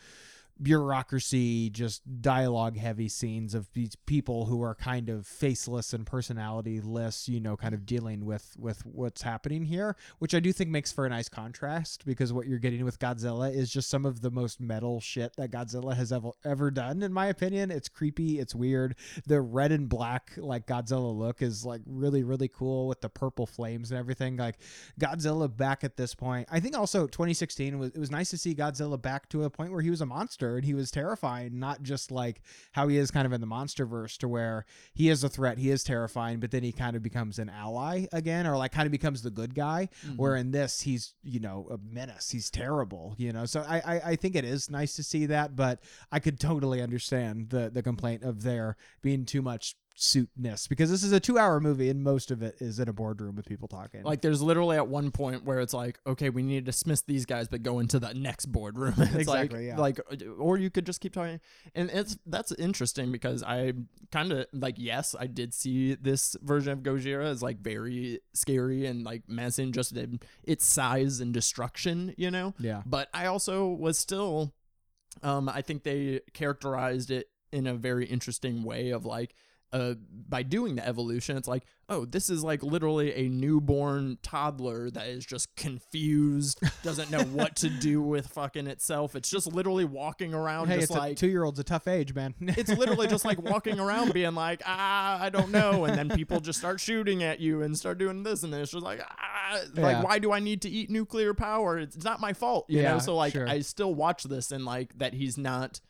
bureaucracy, just dialogue heavy scenes of these people who are kind of faceless and personalityless, you know, kind of dealing with with what's happening here, which I do think makes for a nice contrast because what you're getting with Godzilla is just some of the most metal shit that Godzilla has ever ever done in my opinion. It's creepy, it's weird. The red and black like Godzilla look is like really really cool with the purple flames and everything. Like Godzilla back at this point. I think also 2016 was it was nice to see Godzilla back to a point where he was a monster and he was terrifying, not just like how he is kind of in the monster verse to where he is a threat, he is terrifying, but then he kind of becomes an ally again, or like kind of becomes the good guy. Mhm. Where in this he's, you know, a menace. He's terrible, you know. So I, I, I think it is nice to see that, but I could totally understand the the complaint of there being too much suitness because this is a two hour movie and most of it is in a boardroom with people talking. Like there's literally at one point where it's like, okay, we need to dismiss these guys, but go into the next boardroom. (laughs) it's Exactly, like, yeah. like, or you could just keep talking. And it's that's interesting because I kind of like, yes, I did see this version of Gojira as like very scary and like menacing, just in its size and destruction, you know. yeah. But I also was still, um, I think they characterized it in a very interesting way of like, uh, by doing the evolution, it's like, oh, this is like literally a newborn toddler that is just confused, doesn't know what to do (laughs) with fucking itself. It's just literally walking around, Hey, just it's like two year old's a tough age, man. (laughs) it's literally just like walking around being like, ah, I don't know. And then people just start shooting at you and start doing this. And then it's just like, ah, Yeah. like, why do I need to eat nuclear power? It's not my fault, you Yeah, know? So, like, sure. I still watch this and like that he's not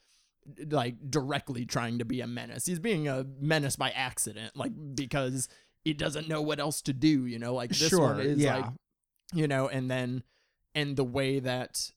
like directly trying to be a menace. He's being a menace by accident, like, because he doesn't know what else to do. You know, like this Sure, one is yeah. like, you know, and then and the way that,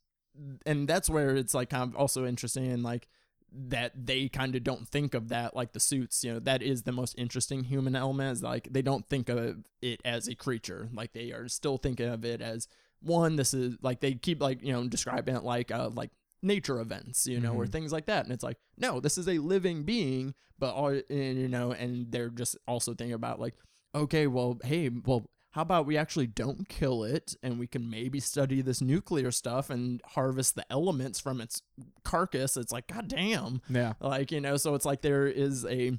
and that's where it's like kind of also interesting and like that they kind of don't think of that like the suits you know that is the most interesting human element is like they don't think of it as a creature like they are still thinking of it as one this is like they keep like you know describing it like uh like nature events you know or Mhm. things like that and it's like no this is a living being but all and, you know and they're just also thinking about like okay well hey well how about we actually don't kill it and we can maybe study this nuclear stuff and harvest the elements from its carcass it's like god damn Yeah. like you know so it's like there is a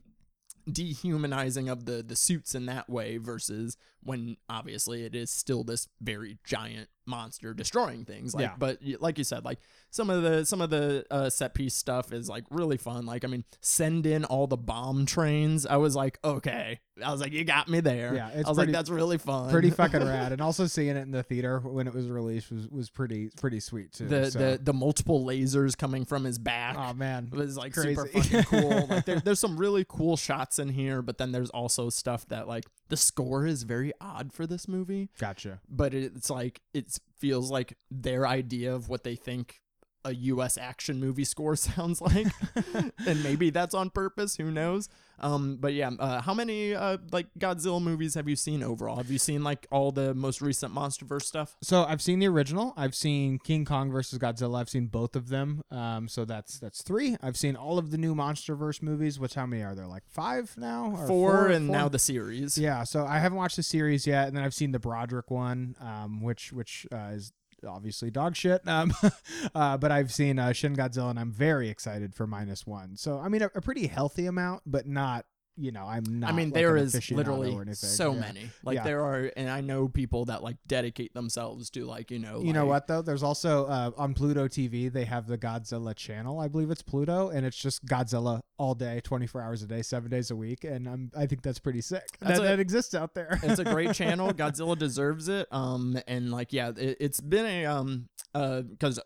dehumanizing of the the suits in that way versus when obviously it is still this very giant monster destroying things like Yeah. but like you said like some of the some of the uh, set piece stuff is like really fun like i mean send in all the bomb trains i was like okay i was like you got me there Yeah, it's i was pretty- like that's really fun Pretty fucking (laughs) rad, and also seeing it in the theater when it was released was was pretty pretty sweet too. the, so. the the multiple lasers coming from his back oh man, was like super Crazy. fucking cool. (laughs) Like there, there's some really cool shots in here, but then there's also stuff that like the score is very odd for this movie, gotcha. but it's like it feels like their idea of what they think a US action movie score (laughs) sounds like. (laughs) and maybe that's on purpose, who knows. Um but yeah, uh, how many uh like Godzilla movies have you seen overall? Have you seen like all the most recent MonsterVerse stuff? So I've seen the original. I've seen King Kong versus Godzilla. I've seen both of them. Um, so that's that's three. I've seen all of the new MonsterVerse movies. Which how many are there? Like five now? Or Four, and four? now the series. Yeah, so I haven't watched the series yet, and then I've seen the Broderick one, um, which which uh, is obviously dog shit. Um, (laughs) uh, but I've seen uh, Shin Godzilla, and I'm very excited for minus one. So I mean, a, a pretty healthy amount, but not. You know, I'm not. I mean, like, there is literally so Yeah. many. Like Yeah. there are, and I know people that like dedicate themselves to like you know. You know what though? There's also uh, on Pluto TV they have the Godzilla channel. I believe it's Pluto, and it's just Godzilla all day, 24 hours a day, seven days a week. And I'm I think that's pretty sick. That's that, a- that exists out there. (laughs) it's a great (laughs) channel. Godzilla deserves it. Um, and like yeah, it, it's been a um uh because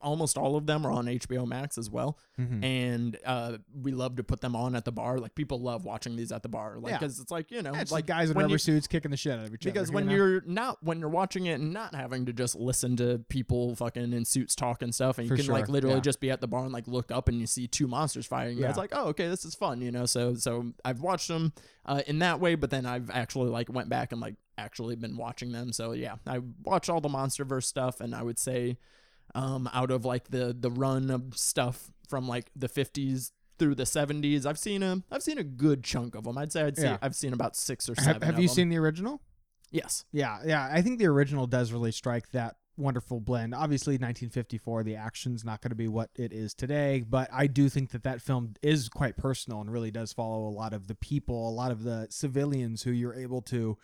almost all of them are on HBO Max as well, Mhm. and uh we love to put them on at the bar. Like people love watching these at the bar, like Yeah. because it's like you know it's like like guys in when rubber you- suits kicking the shit out of each other because other. when you know? you're not when you're watching it and not having to just listen to people fucking in suits talk and stuff and you For can like sure, literally yeah. just be at the bar and like look up and you see two monsters fighting yeah. it's like oh okay this is fun you know so so i've watched them uh, in that way but then i've actually like went back and like actually been watching them so yeah i watch all the monsterverse stuff and i would say um out of like the the run of stuff from like the 50s through the 70s i've seen a i've seen a good chunk of them i'd say i'd say Yeah. i've seen about six or seven have, have you them. seen the original? yes Yeah, yeah. I think the original does really strike that wonderful blend. Obviously, 1954, the action's not going to be what it is today, but I do think that that film is quite personal and really does follow a lot of the people, a lot of the civilians who you're able to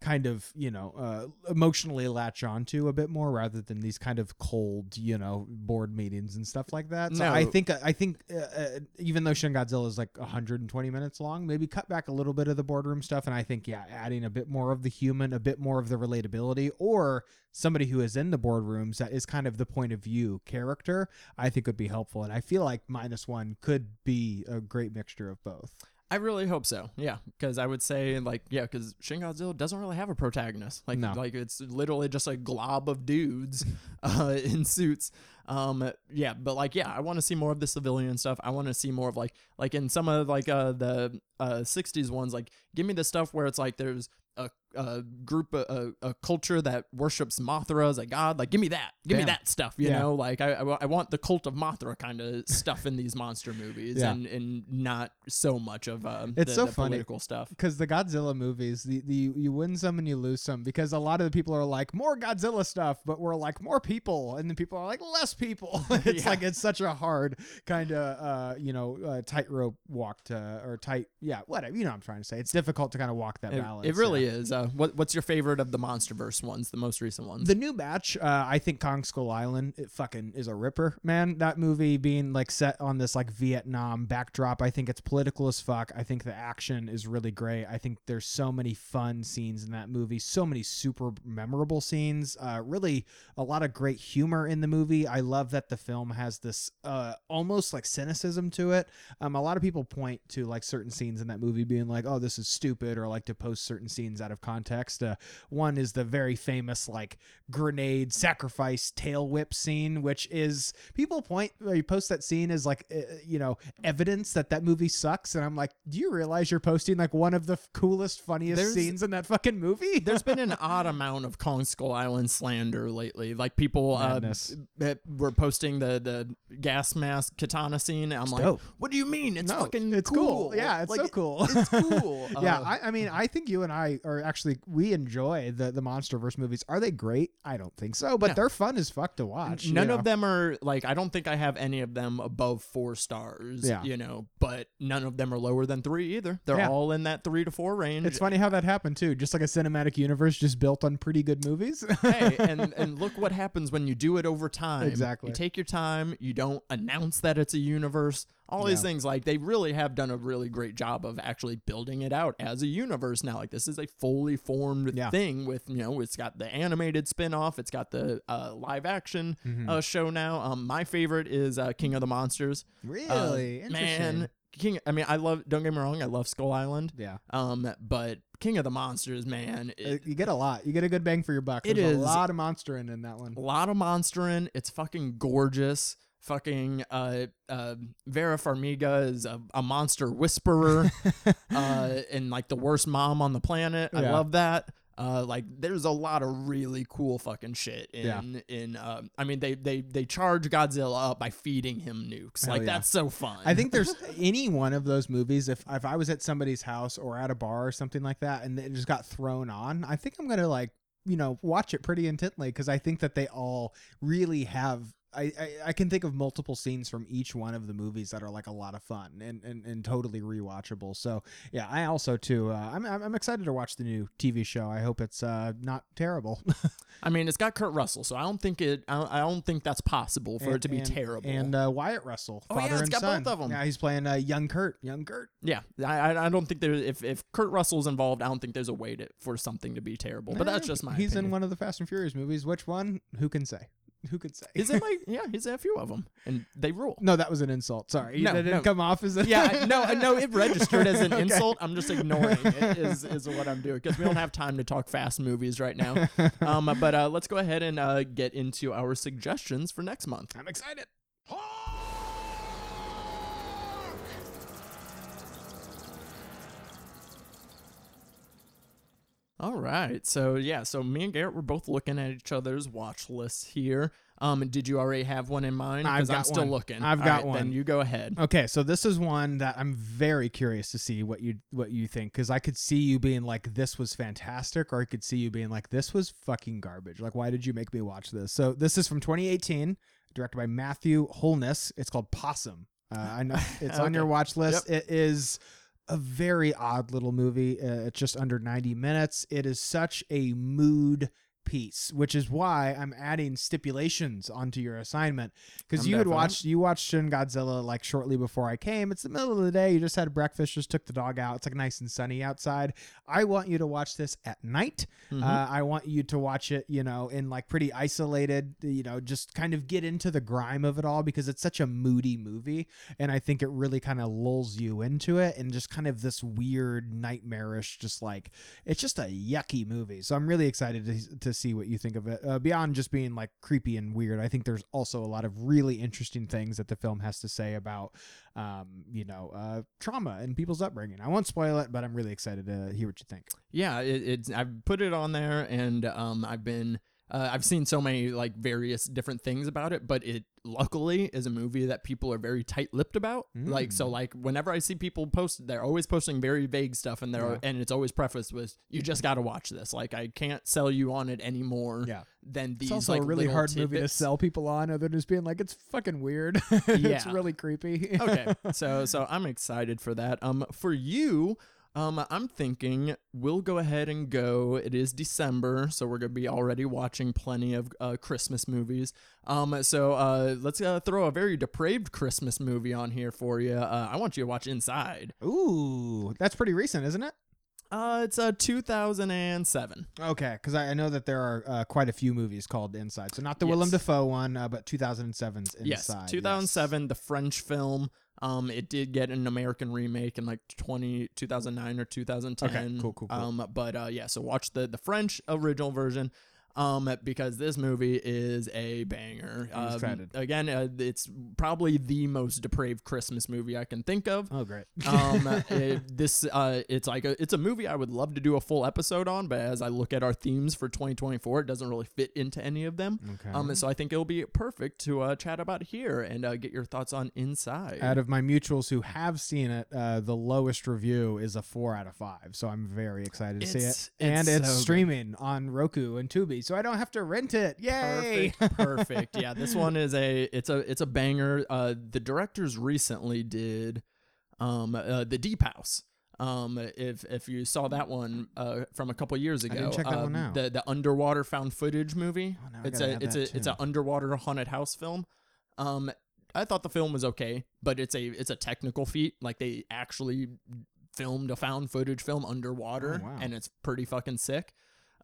kind of you know uh, emotionally latch onto a bit more rather than these kind of cold you know board meetings and stuff like that. So i think i think uh, uh, even though shin godzilla is like 120 minutes long maybe cut back a little bit of the boardroom stuff. And i think yeah adding a bit more of the human a bit more of the relatability or somebody who is in the boardrooms that is kind of the point of view character i think would be helpful. And i feel like minus one could be a great mixture of both I really hope so. Yeah, because I would say like yeah, because Shin Godzilla doesn't really have a protagonist. Like No. like it's literally just a glob of dudes (laughs) uh, in suits. Um, yeah, but like yeah, I want to see more of the civilian stuff. I want to see more of like like in some of like uh the uh 60s ones. Like give me the stuff where it's like there's a, a group a, a culture that worships Mothra as a god. Like give me that. Give me that stuff. You Yeah. know, like I I I want the cult of Mothra kind of stuff in these monster movies, Yeah. and and not so much of um It's the, so the funny. political stuff. because the Godzilla movies, the, the you win some and you lose some because a lot of the people are like more Godzilla stuff, but we're like more people, and then people are like less people. (laughs) (laughs) it's Yeah. like it's such a hard kind of uh you know uh, tightrope walk to or tight yeah whatever you know what I'm trying to say. It's difficult to kind of walk that It, balance. it really yeah. is. Uh, what what's your favorite of the MonsterVerse ones, the most recent ones? The new batch, uh, I think Kong Skull Island, it fucking is a ripper, man. That movie being like set on this like Vietnam backdrop, I think it's political as fuck. I think the action is really great. I think there's so many fun scenes in that movie, so many super memorable scenes. Uh, really, a lot of great humor in the movie. I love that the film has this uh, almost like cynicism to it. Um, a lot of people point to like certain scenes in that movie being like, "Oh, this is stupid," or like to post certain scenes out of context. Uh, one is the very famous like grenade sacrifice tail whip scene, which is people point you post that scene as like uh, you know evidence that that movie sucks, and I'm like, do you realize you're posting like one of the coolest, funniest There's- scenes in that fucking movie? There's been an (laughs) odd amount of Kong Skull Island slander lately. Like people uh, Madness. Were posting the the gas mask katana scene. I'm like, dope. what do you mean? It's No, fucking it's cool. cool. Yeah, it's Like, so cool. It's cool. (laughs) yeah, Uh, I, I mean, I think you and I are actually we enjoy the the MonsterVerse movies. Are they great? I don't think so, but No. they're fun as fuck to watch. you None know? of them are like I don't think I have any of them above four stars. Yeah. You know, but none of them are lower than three either. They're Yeah. all in that three to four range. It's funny how that happened too. Just like a cinematic universe, just built on pretty good movies. (laughs) hey, and and look what happens when you do it over time. Exactly. You take your time. You don't announce that it's a universe. All these things, like they really have done a really great job of actually building it out as a universe now. Like this is a fully formed Yeah. thing with you know it's got the animated spin-off, it's got the uh, live action Mhm. uh, show now. Um, my favorite is uh, King of the Monsters. Really interesting. man, King. I mean, I love. Don't get me wrong, I love Skull Island. Yeah, Um, but King of the Monsters, man, Uh, it, you get a lot. You get a good bang for your buck. It There's is- a lot of monster in that one. a lot of monster in. It's fucking gorgeous. Fucking uh, uh, Vera Farmiga is a, a monster whisperer, (laughs) uh, and like the worst mom on the planet. I love that. Uh, like there's a lot of really cool fucking shit in Yeah. in. Um, I mean they they they charge Godzilla up by feeding him nukes. Hell like yeah. that's so fun. I think there's (laughs) any one of those movies. If if I was at somebody's house or at a bar or something like that, and it just got thrown on, I think I'm gonna like you know watch it pretty intently because I think that they all really have. I, I, I can think of multiple scenes from each one of the movies that are like a lot of fun and, and, and totally rewatchable. So yeah, I also too. Uh, I'm I'm excited to watch the new TV show. I hope it's uh, not terrible. (laughs) I mean, it's got Kurt Russell, so I don't think it. I don't, I don't think that's possible for it to be and- terrible. And uh, Wyatt Russell, Oh, yeah, father it's and got son. both of 'em. Yeah, he's playing uh, young Kurt. Young Kurt. yeah, I I- don't think there. If if Kurt Russell's involved, I don't think there's a way to, for something to be terrible. But that's Eh, just my. He's in one of the Fast and Furious movies. Which one? Who can say? (laughs) Who could say? He's in like yeah, he's in a few of them, and they rule. no, that was an insult. Sorry, No, that didn't no. come off as a Yeah, (laughs) no, no, it registered as an (laughs) Okay. insult. I'm just ignoring it. Is is what I'm doing because we don't have time to talk fast movies right now. Um, but uh, let's go ahead and uh, get into our suggestions for next month. I'm excited. All right, so yeah, so me and Garrett were both looking at each other's watch lists here. Um, did you already have one in mind? Because I'm still one. looking. I've All got right, one. Then you go ahead. Okay, so this is one that I'm very curious to see what you what you think because I could see you being like this was fantastic, or I could see you being like this was fucking garbage. Like, why did you make me watch this? So this is from 2018, directed by Matthew Holness. It's called Possum. Uh, I know (laughs) it's on your watch list. It is a very odd little movie. Uh, it's just under 90 minutes. It is such a mood piece, which is why I'm adding stipulations onto your assignment because you had down for that. watched you watched Shin Godzilla like shortly before I came. It's the middle of the day. You just had breakfast, just took the dog out. It's like nice and sunny outside. I want you to watch this at night. Mhm. Uh, I want you to watch it, you know, in like pretty isolated, you know, just kind of get into the grime of it all because it's such a moody movie. And I think it really kind of lulls you into it and just kind of this weird, nightmarish, just like it's just a yucky movie. So I'm really excited to, to see what you think of it. Uh, beyond just being like creepy and weird, I think there's also a lot of really interesting things that the film has to say about, um, you know, uh, trauma and people's upbringing. I won't spoil it, but I'm really excited to hear what you think. yeah, it, it's I've put it on there, and um, I've been uh, I've seen so many like various different things about it, but it luckily is a movie that people are very tight-lipped about. Like so, Mm. like whenever I see people post, they're always posting very vague stuff, and they're Yeah. and it's always prefaced with "You just got to watch this." Like I can't sell you on it anymore. Yeah. Than these It's also like a really hard movie to sell people on, other than just being like, it's fucking weird. (laughs) it's really creepy. okay, (laughs) so so I'm excited for that. Um, for you, um, I'm thinking we'll go ahead and go. It is December, so we're gonna be already watching plenty of uh, Christmas movies. Um, so uh, let's uh, throw a very depraved Christmas movie on here for you. Uh, I want you to watch Inside. Ooh, that's pretty recent, isn't it? Uh, it's uh 2007. Okay, because I, I know that there are uh, quite a few movies called Inside. So not the Willem Yes. Dafoe one, uh, but 2007's Inside. Yes, 2007, the French film. Um, it did get an American remake in like 20, 2009 or 2010. Okay, cool, cool, cool. Um, but uh, yeah, so watch the the French original version. Um, because this movie is a banger. Um. Again, uh, it's probably the most depraved Christmas movie I can think of. Oh, great. um (laughs) it- this uh it's like a it's a movie i would love to do a full episode on but as i look at our themes for 2024 it doesn't really fit into any of them okay. um so i think it'll be perfect to uh chat about here and uh, get your thoughts on inside out of my mutuals who have seen it, uh, the lowest review is a four out of five. So I'm very excited to see it. It's- And it's it's so good. streaming on Roku and Tubi, so I don't have to rent it. Yay! perfect perfect yeah this one is a it's a it's a banger uh the directors recently did um uh, the deep house um if if you saw that one uh from a couple years ago didn't check that one out. the the underwater found footage movie Oh, now I it's gotta a it's that a it's too. an underwater haunted house film um i thought the film was okay but it's a it's a technical feat like they actually filmed a found footage film underwater Oh, wow. and it's pretty fucking sick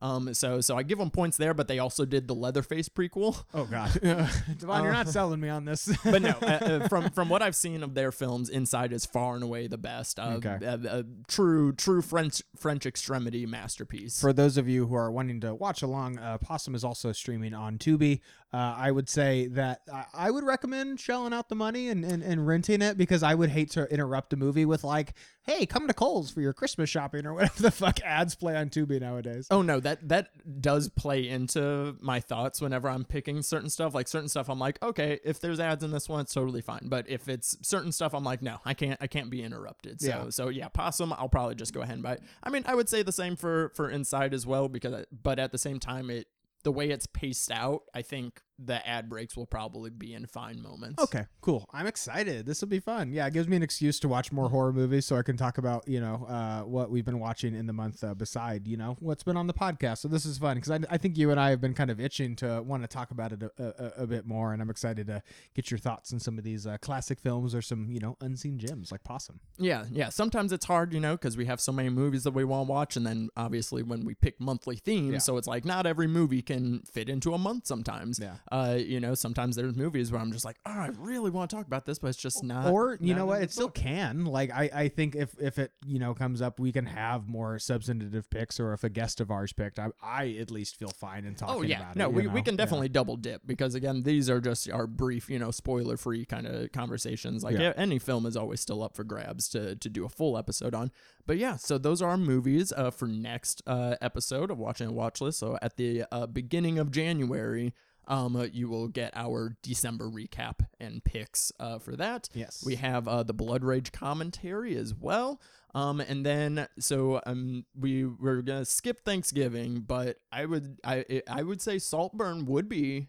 um so so i give them points there but they also did the leatherface prequel Oh god, (laughs) DeVaughn, you're not Uh, selling me on this. (laughs) but no, (laughs) uh, uh, from from what I've seen of their films, Inside is far and away the best. Uh, Okay. a, a true true French French extremity masterpiece. For those of you who are wanting to watch along, uh, Possum is also streaming on Tubi. Uh, I would say that I, I would recommend shelling out the money and, and, and renting it because I would hate to interrupt a movie with like, "Hey, come to Kohl's for your Christmas shopping" or whatever the fuck ads play on Tubi nowadays. Oh no, that that does play into my thoughts whenever I'm picking certain stuff. Like certain stuff, I'm like, okay, if there's ads in this one, it's totally fine. But if it's certain stuff, I'm like, no, I can't, I can't be interrupted. So Yeah. so yeah, Possum, I'll probably just go ahead and buy. It. I mean, I would say the same for for Inside as well because, I, but at the same time, it the way it's paced out, I think the ad breaks will probably be in fine moments. Okay, cool. I'm excited. This will be fun. Yeah, it gives me an excuse to watch more horror movies so I can talk about, you know, uh, what we've been watching in the month uh, beside, you know, what's been on the podcast. So this is fun because I, I think you and I have been kind of itching to want to talk about it a, a, a bit more. And I'm excited to get your thoughts on some of these uh, classic films or some, you know, unseen gems like Possum. Yeah, yeah. Sometimes it's hard, you know, because we have so many movies that we want to watch, and then obviously when we pick monthly themes, Yeah. so it's like not every movie can fit into a month. Sometimes, Yeah. Uh, you know, sometimes there's movies where I'm just like, oh, I really want to talk about this, but it's just not. or you not know what it still can like I, I think if if it you know comes up we can have more substantive picks or if a guest of ours picked i, I at least feel fine in talking Oh yeah, about no, it we, we can Yeah. definitely double dip because again, these are just our brief, you know, spoiler free kind of conversations. Like Yeah. yeah, any film is always still up for grabs to to do a full episode on. But yeah, so those are our movies uh, for next uh, episode of Watching a Watch List. So at the uh, beginning of January, um, uh, you will get our December recap and picks uh, for that. yes We have uh, the Blood Rage commentary as well. Um, and then so um, we we're gonna skip Thanksgiving, but I would I I would say Saltburn would be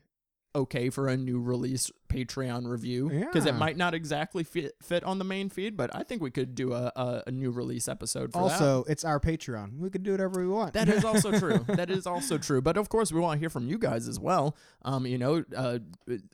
okay for a new release Patreon review because it Yeah. might not exactly fit fit on the main feed, but I think we could do a a, a new release episode for that. also it's our patreon we can do whatever we want That is (laughs) also true. That is also true. But of course, we want to hear from you guys as well. Um, you know, uh,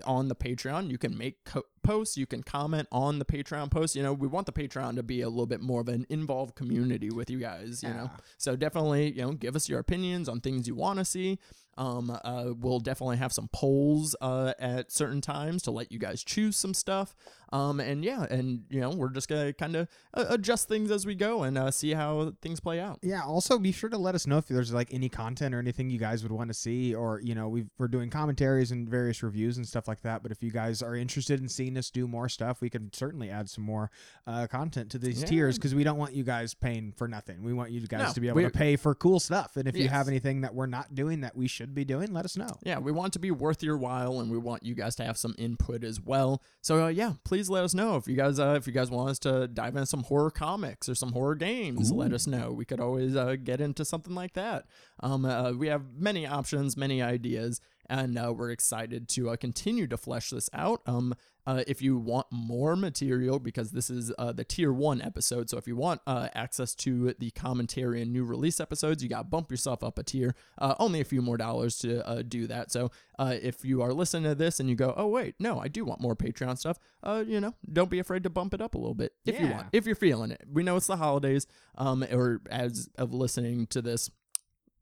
on the Patreon, you can make co- posts, you can comment on the Patreon posts. You know, we want the Patreon to be a little bit more of an involved community with you guys. You know, so definitely, you know, give us your opinions on things you want to see. Um, uh, we'll definitely have some polls uh, at certain times to let you guys choose some stuff. Um, and yeah, and you know, we're just gonna kind of uh, adjust things as we go and uh, see how things play out. yeah also be sure to let us know if there's like any content or anything you guys would want to see or you know we've, we're doing commentaries and various reviews and stuff like that but if you guys are interested in seeing us do more stuff we can certainly add some more uh, content to these Yeah. tiers because we don't want you guys paying for nothing we want you guys No, to be able we- to pay for cool stuff and if you have anything that we're not doing that we should be doing let us know Yeah, we want to be worth your while, and we want you guys to have some input as well. So uh, yeah, please let us know if you guys uh, if you guys want us to dive into some horror comics or some horror games. Let us know. We could always uh, get into something like that. Um, uh, we have many options, many ideas. And uh, we're excited to uh, continue to flesh this out. Um, uh, if you want more material, because this is uh, the tier one episode, so if you want uh, access to the commentary and new release episodes, you got to bump yourself up a tier. Uh, only a few more dollars to uh, do that. So uh, if you are listening to this and you go, oh wait, no, I do want more Patreon stuff. Uh, you know, don't be afraid to bump it up a little bit if you want, if you're feeling it. We know it's the holidays, um, or as of listening to this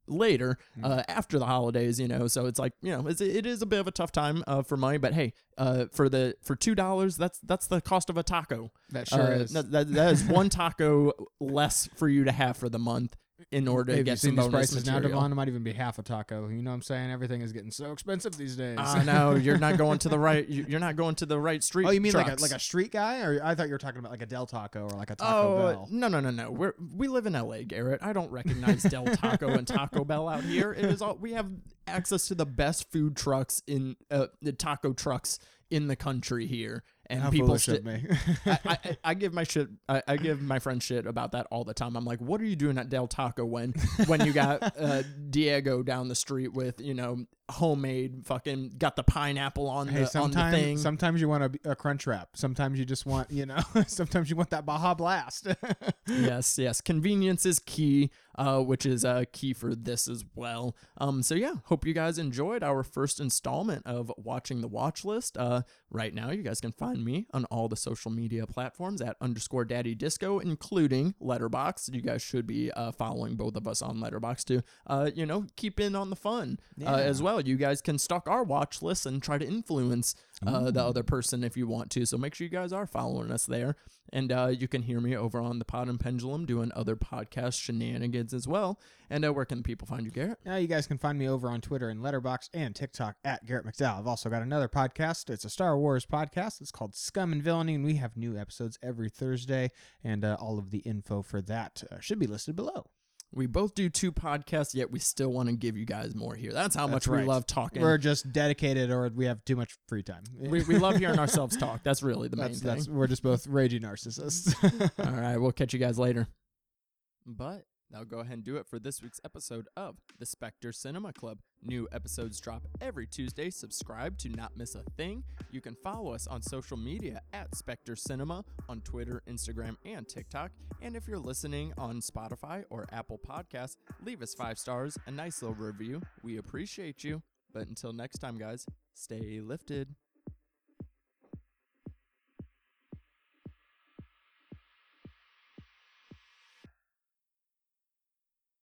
later uh, after the holidays you know so it's like you know it's, it is a bit of a tough time uh, for money but hey uh, for the for two dollars that's that's the cost of a taco That sure Uh, is. that, that is one taco less for you to have for the month in order to get some these bonus prices now, material. DeVaughn? It might even be half a taco. You know what I'm saying? Everything is getting so expensive these days. I know (laughs) you're not going to the right. you- You're not going to the right street. oh, you mean like a, like a street guy? Or I thought you were talking about like a Del Taco or like a Taco Oh Bell. no no no no! We're we live in L.A., Garrett. I don't recognize Del Taco and Taco Bell out here. It is all we have access to the best food trucks in uh, the taco trucks in the country here, and How people. of me. I, (laughs) I, I give my shit. I, I give my friend shit about that all the time. I'm like, what are you doing at Del Taco when when you got (laughs) uh, Diego down the street with you know homemade fucking got the pineapple on Hey, the on the thing. sometimes you want a, a crunch wrap. Sometimes you just want, you know, (laughs) sometimes you want that Baja Blast. yes, yes. Convenience is key, uh, which is uh, key for this as well. Um, so yeah, hope you guys enjoyed our first installment of watching the watch list. Uh, right now, you guys can find me on all the social media platforms at underscore Daddy Disco, including Letterboxd. You guys should be uh, following both of us on Letterboxd to, uh, you know, keep in on the fun uh, as well. You guys can stalk our watch list and try to influence uh, the other person if you want to. So make sure you guys are following us there. And uh, you can hear me over on the Pod and Pendulum doing other podcast shenanigans as well. And uh, where can people find you, Garrett? Now you guys can find me over on Twitter and Letterboxd and TikTok at Garrett McDowell. I've also got another podcast. It's a Star Wars podcast. It's called Scum and Villainy, and we have new episodes every Thursday. And uh, all of the info for that uh, should be listed below. We both do two podcasts, yet we still want to give you guys more here. That's how That's much we love talking. We're just dedicated, or we have too much free time. we, we love hearing ourselves talk. That's really the main that's, thing. that's we're just both raging narcissists. (laughs) All right, we'll catch you guys later. But that'll go ahead and do it for this week's episode of the Specter Cinema Club. New episodes drop every Tuesday. Subscribe to not miss a thing. You can follow us on social media at Specter Cinema on Twitter, Instagram, and TikTok. And if you're listening on Spotify or Apple Podcasts, leave us five stars, a nice little review. We appreciate you. But until next time, guys, stay lifted.